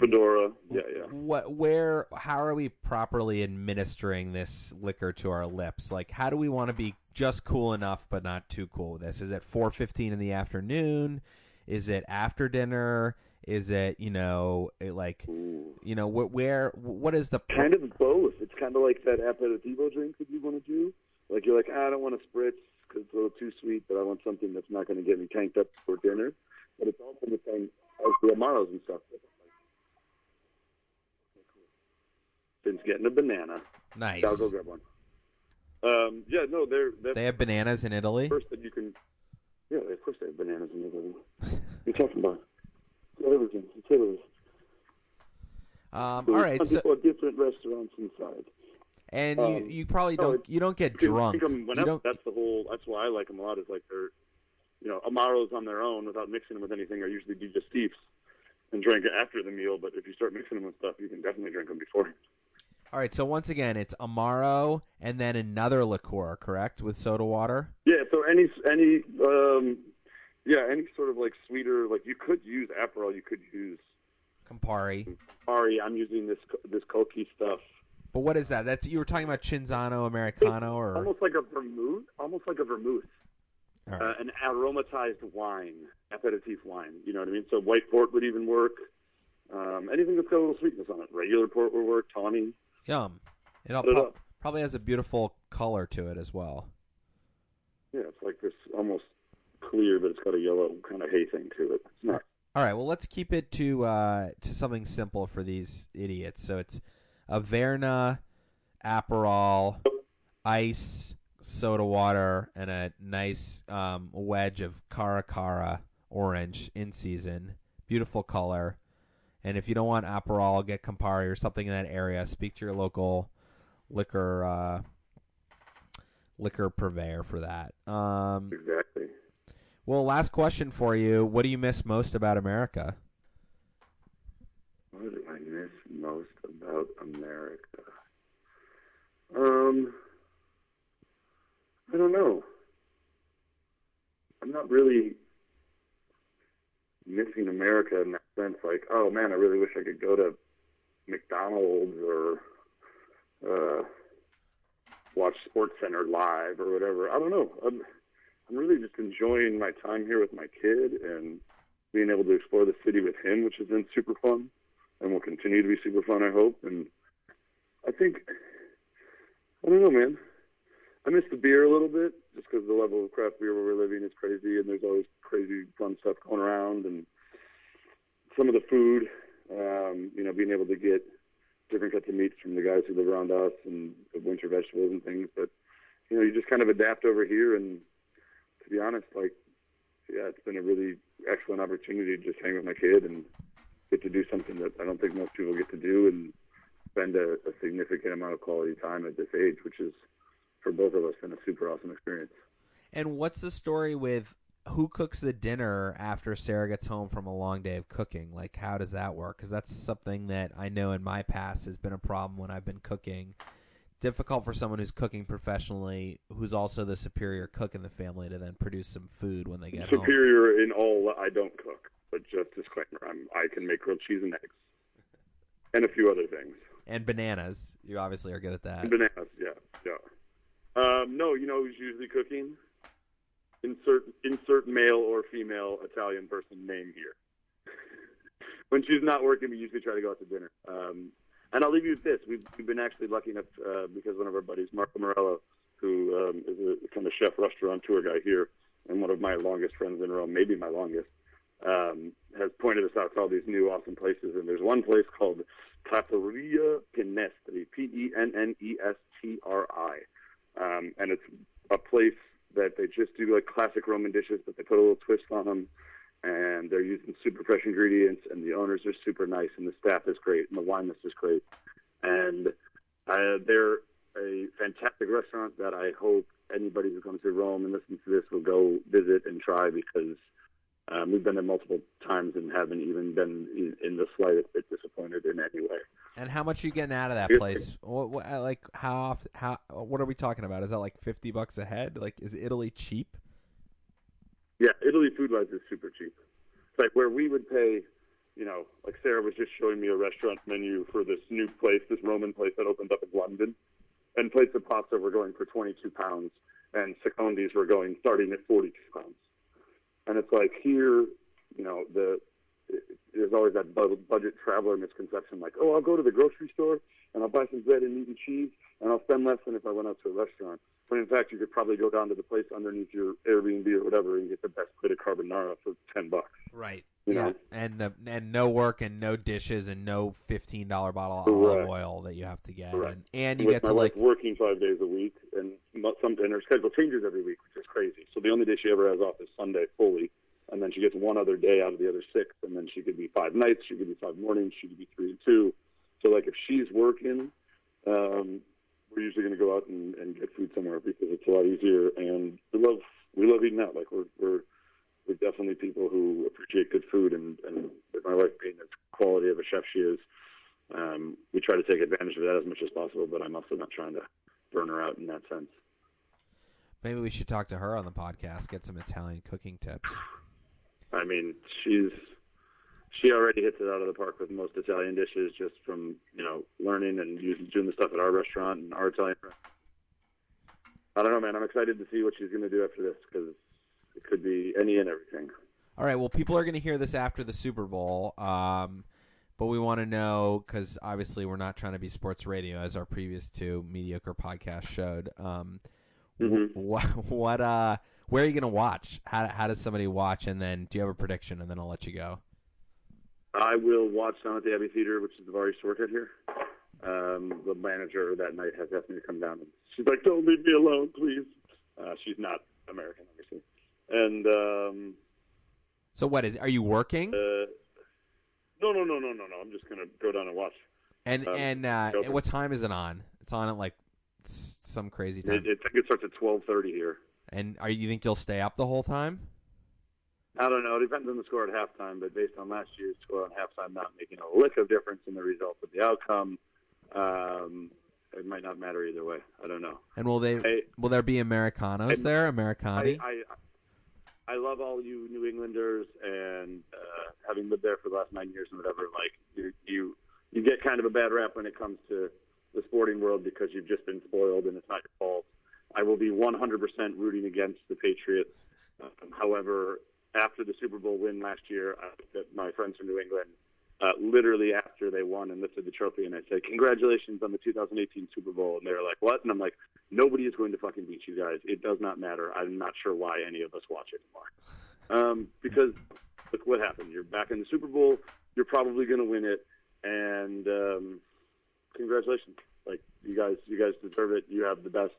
C: Fedora, yeah, yeah.
A: What, where, how are we properly administering this liquor to our lips? Like, how do we want to be just cool enough, but not too cool with this? Is it 4:15 in the afternoon? Is it after dinner? Is it, you know, it like, you know, wh- where, what is the
C: Kind of both. It's kind of like that aperitivo drink that you want to do. Like you're like, ah, I don't want to spritz because it's a little too sweet, but I want something that's not going to get me tanked up for dinner. But it's also the same as the amaros and stuff. Finn's getting a banana.
A: nice?
C: I'll go grab one. Um, yeah, no, they're that's
A: They have bananas in Italy.
C: first that you can. Yeah, of course they have bananas in Italy. You're talking about? It's everything. It's Italy.
A: Um,
C: There's
A: all right, so,
C: different restaurants inside.
A: and you,
C: um,
A: you probably
C: no,
A: don't, you don't get drunk.
C: drink 'em
A: You
C: whenever.
A: don't,
C: That's the whole. That's why I like them a lot. Is like they're, you know, amaros on their own without mixing them with anything are usually digestifs and drink it after the meal. But if you start mixing them with stuff, you can definitely drink them before.
A: All right, so once again, it's amaro and then another liqueur, correct, with soda water.
C: Yeah. So any any um, yeah any sort of like sweeter like you could use Aperol. You could use
A: Campari.
C: Ari. I'm using this this Cocchi stuff.
A: But what is that? That's you were talking about Cinzano Americano or
C: Almost like a vermouth. Almost like a vermouth.
A: All right.
C: uh, an aromatized wine, aperitif wine. You know what I mean? So white port would even work. Um, anything that's got a little sweetness on it. Regular port would work. Tawny.
A: Yum. It all
C: Put it up.
A: probably has a beautiful color to it as well.
C: Yeah, it's like this almost clear, but it's got a yellow kind of hay thing to it. It's not.
A: All right, well let's keep it to uh, to something simple for these idiots. So it's Averna, Aperol, ice, soda water, and a nice um, wedge of Cara Cara orange in season. Beautiful color. And if you don't want Aperol, get Campari or something in that area. Speak to your local liquor uh, liquor purveyor for that. Um,
C: Exactly.
A: well, last question for you: What do you miss most about America?
C: What do I miss most about America? Um, I don't know. I'm not really missing America in that sense. Like, oh man, I really wish I could go to McDonald's or uh, watch Sports Center live or whatever. I don't know. I'm, I'm really just enjoying my time here with my kid and being able to explore the city with him, which has been super fun and will continue to be super fun, I hope. And I think, I don't know, man. I miss the beer a little bit just because the level of craft beer where we're living is crazy, and there's always crazy fun stuff going around. And some of the food, um, you know, being able to get different cuts of meats from the guys who live around us and the winter vegetables and things. But you know, you just kind of adapt over here. And to be honest, like, yeah, it's been a really excellent opportunity to just hang with my kid and get to do something that I don't think most people get to do and spend a, a significant amount of quality time at this age, which is for both of us been a super awesome experience.
A: And what's the story with who cooks the dinner after Sarah gets home from a long day of cooking? Like, how does that work? Because that's something that I know in my past has been a problem when I've been cooking. Difficult for someone who's cooking professionally, who's also the superior cook in the family, to then produce some food when they get home.
C: Superior in all I don't cook, but just disclaimer, I'm I can make grilled cheese and eggs. And a few other things.
A: And bananas. You obviously are good at that.
C: And bananas, yeah, yeah. Um, no, you know who's usually cooking? Insert insert male or female Italian person name here. <laughs> when she's not working, we usually try to go out to dinner. Um, and I'll leave you with this: we've, we've been actually lucky enough uh, because one of our buddies, Marco Morello, who um, is a kind of chef restaurant tour guy here, and one of my longest friends in Rome, maybe my longest, um, has pointed us out to all these new awesome places. And there's one place called Trattoria Pennestri, P-E-N-N-E-S-T-R-I, um, and it's a place that they just do like classic Roman dishes, but they put a little twist on them. and they're using super fresh ingredients, and the owners are super nice, and the staff is great, and the wine list is great, and uh, they're a fantastic restaurant that I hope anybody who comes to Rome and listens to this will go visit and try because um, we've been there multiple times and haven't even been in, in the slightest bit disappointed in any way.
A: And how much are you getting out of that place? What, what, uh, like how how what are we talking about? Is that like fifty bucks a head? Like is Italy cheap?
C: Yeah, Italy food wise is super cheap. It's like where we would pay, you know, like Sarah was just showing me a restaurant menu for this new place, this Roman place that opened up in London, and plates of pasta were going for 22 pounds, and secondis were going starting at 42 pounds. And it's like here, you know, the there's always that budget traveler misconception, like, oh, I'll go to the grocery store and I'll buy some bread and meat and cheese, and I'll spend less than if I went out to a restaurant. When in fact, you could probably go down to the place underneath your Airbnb or whatever and get the best plate of carbonara for ten bucks.
A: Right.
C: You
A: yeah.
C: know.
A: And the and no work and no dishes and no fifteen dollar bottle of olive oil that you have to get.
C: Correct.
A: And, and you
C: With
A: get to like
C: working five days a week, and some and her schedule changes every week, which is crazy. So the only day she ever has off is Sunday fully, and then she gets one other day out of the other six, and then she could be five nights, she could be five mornings, she could be three and two. So like if she's working, um, we're usually going to go out and, and get food somewhere because it's a lot easier, and we love we love eating out. Like we're we're we're definitely people who appreciate good food, and and with my wife being the quality of a chef she is, um, we try to take advantage of that as much as possible. But I'm also not trying to burn her out in that sense.
A: Maybe we should talk to her on the podcast, get some Italian cooking tips.
C: I mean, she's she already hits it out of the park with most Italian dishes just from you know learning and using doing the stuff at our restaurant and our Italian. restaurant. I don't know, man. I'm excited to see what she's going to do after this because it could be any and everything.
A: All right. Well, people are going to hear this after the Super Bowl, um, but we want to know because obviously we're not trying to be sports radio, as our previous two mediocre podcasts showed. Um,
C: Mhm.
A: What? <laughs> What? Uh, where are you going to watch? How? How does somebody watch? And then, do you have a prediction? And then I'll let you go.
C: I will watch down at the Abbey Theater, which is the bar I used to work at here. Um, the manager that night has asked me to come down, and she's like, "Don't leave me alone, please." Uh, she's not American, obviously, and um,
A: So, what is? Are you working?
C: uh, no, no, no, no, no, no. I'm just gonna go down and watch.
A: And
C: um,
A: and uh, what time is it on? It's on at like some crazy time.
C: It, it, I think it starts at 12:30 here.
A: and are you think you'll stay up the whole time?
C: I don't know. It depends on the score at halftime, but based on last year's score on halftime not making a lick of difference in the result of the outcome, um, it might not matter either way. I don't know.
A: And will they?
C: I-
A: will there be Americanos
C: I-
A: there?
C: I,
A: Americani?
C: I I love all you New Englanders, and uh, having lived there for the last nine years and whatever, like you you you get kind of a bad rap when it comes to the sporting world because you've just been spoiled and it's not your fault. I will be 100% rooting against the Patriots. Um, however, after the Super Bowl win last year, I looked at my friends from New England uh, literally after they won and lifted the trophy, and I said, "Congratulations on the 2018 Super Bowl." And they were like, "What?" And I'm like, "Nobody is going to fucking beat you guys. It does not matter. I'm not sure why any of us watch anymore, um, because look what happened. You're back in the Super Bowl. You're probably going to win it, and um, congratulations. Like you guys, you guys deserve it. You have the best."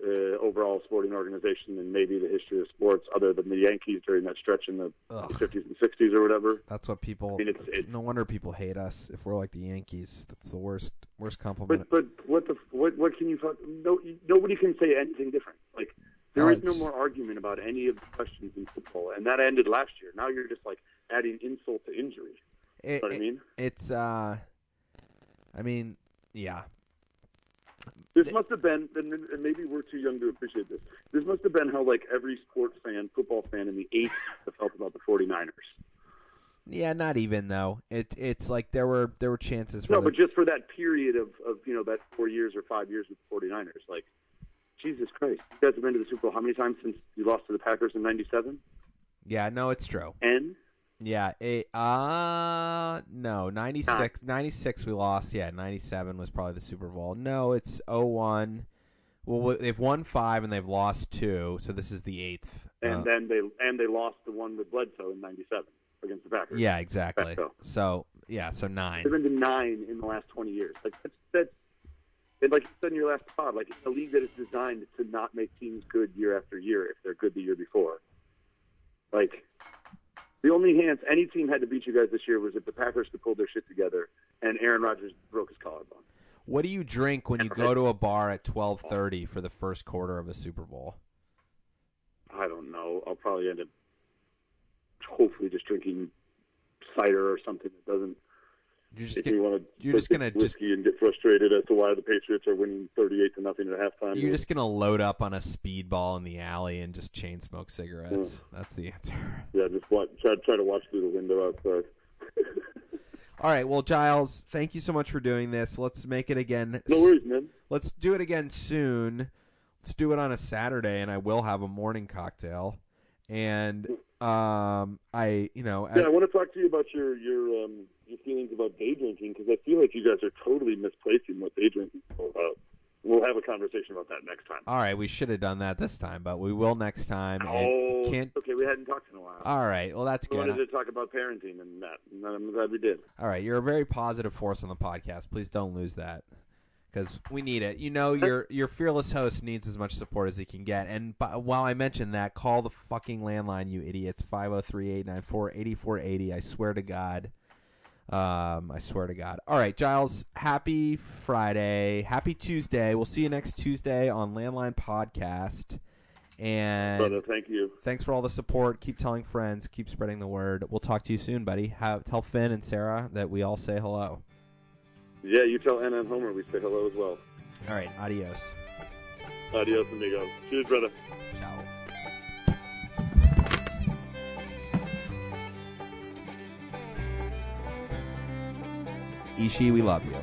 C: Uh, overall sporting organization in maybe the history of sports, other than the Yankees during that stretch in the 50s and 60s or whatever.
A: That's what people.
C: I mean, it's-
A: it's- no wonder people hate us if we're like the Yankees. That's the worst worst compliment.
C: But but what the what what can you? No, nobody can say anything different. Like there
A: No,
C: is no more argument about any of the questions in football, and that ended last year. Now you're just like adding insult to injury.
A: It-
C: You know what I mean?
A: it's. uh I mean, yeah.
C: This must have been, and and maybe we're too young to appreciate this. This must have been how like every sports fan, football fan in the '80s have felt about the 49ers.
A: Yeah, not even though. It it's like there were there were chances for
C: No,
A: the-
C: but just for that period of of you know that four years or five years with the 49ers, like Jesus Christ, you guys have been to the Super Bowl how many times since you lost to the Packers in '97?
A: yeah, no, it's true.
C: N.
A: Yeah, it, uh no, 96, 96 we lost. Yeah, 97 was probably the Super Bowl. No, it's 01. Well, they've won 5 and they've lost 2, so this is the 8th.
C: and
A: Uh,
C: then they and they lost the one with Bledsoe in '97 against the Packers.
A: yeah, exactly.
C: Bledsoe.
A: So, yeah, so 9.
C: they've been to nine in the last 20 years. Like that's that's and like you said in your last pod, like it's a league that is designed to not make teams good year after year if they're good the year before. Like The only chance any team had to beat you guys this year was if the Packers could pull their shit together and Aaron Rodgers broke his collarbone.
A: What do you drink when you go to a bar at twelve thirty for the first quarter of a Super Bowl?
C: I don't know. I'll probably end up hopefully just drinking cider or something that doesn't
A: You're just
C: make
A: gonna,
C: me want to
A: you're just gonna just
C: and get frustrated as to why the Patriots are winning thirty-eight to nothing at halftime.
A: you're just gonna load up on a speedball in the alley and just chain smoke cigarettes.
C: Hmm.
A: That's the answer. <laughs>
C: yeah, just watch, try try to watch through the window outside. <laughs>
A: All right, well, Giles, thank you so much for doing this. Let's make it again.
C: No worries, man.
A: Let's do it again soon. Let's do it on a Saturday, and I will have a morning cocktail. And um, I, you know,
C: Yeah, I want to talk to you about your your um, your feelings about day drinking because I feel like you guys are totally misplacing what day drinking is all about. We'll have a conversation about that next time.
A: all right, we should have done that this time, but we will next time.
C: Oh,
A: can't.
C: okay. We hadn't talked in a while.
A: All right, well, that's
C: we
A: good.
C: wanted to talk about parenting and that, and I'm glad we did.
A: All right, you're a very positive force on the podcast. Please don't lose that because we need it. You know, your your fearless host needs as much support as he can get. And while I mention that, call the fucking landline, you idiots. 503-894-8480. I swear to God. Um, I swear to God. All right, Giles. Happy Friday. Happy Tuesday. We'll see you next Tuesday on Landline Podcast. And
C: Brother, thank you.
A: thanks for all the support. Keep telling friends. Keep spreading the word. We'll talk to you soon, buddy. Have, tell Finn and Sarah that we all say hello.
C: Yeah, you tell Anna and Homer we say hello as well.
A: All right, adios.
C: Adios, amigos. Cheers, brother.
A: Ciao. Play. we love you.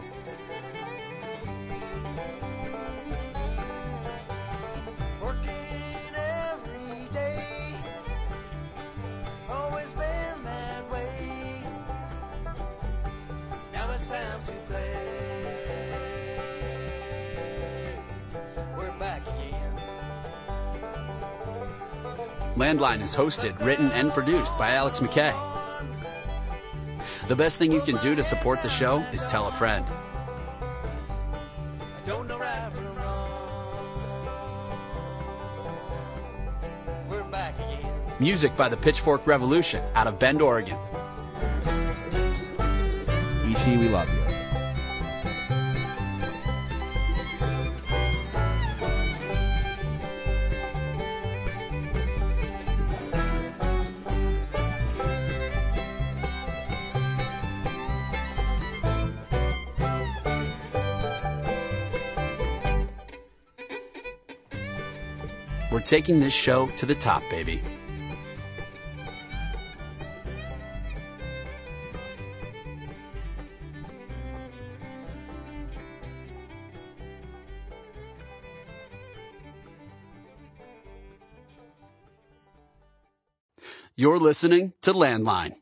B: Landline is hosted, written, and produced by Alex McKay. The best thing you can do to support the show is tell a friend.
G: I don't know right from wrong. We're back again.
B: Music by the Pitchfork Revolution out of Bend, Oregon.
A: Ishi, we love you.
B: Taking this show to the top, baby. You're listening to Landline.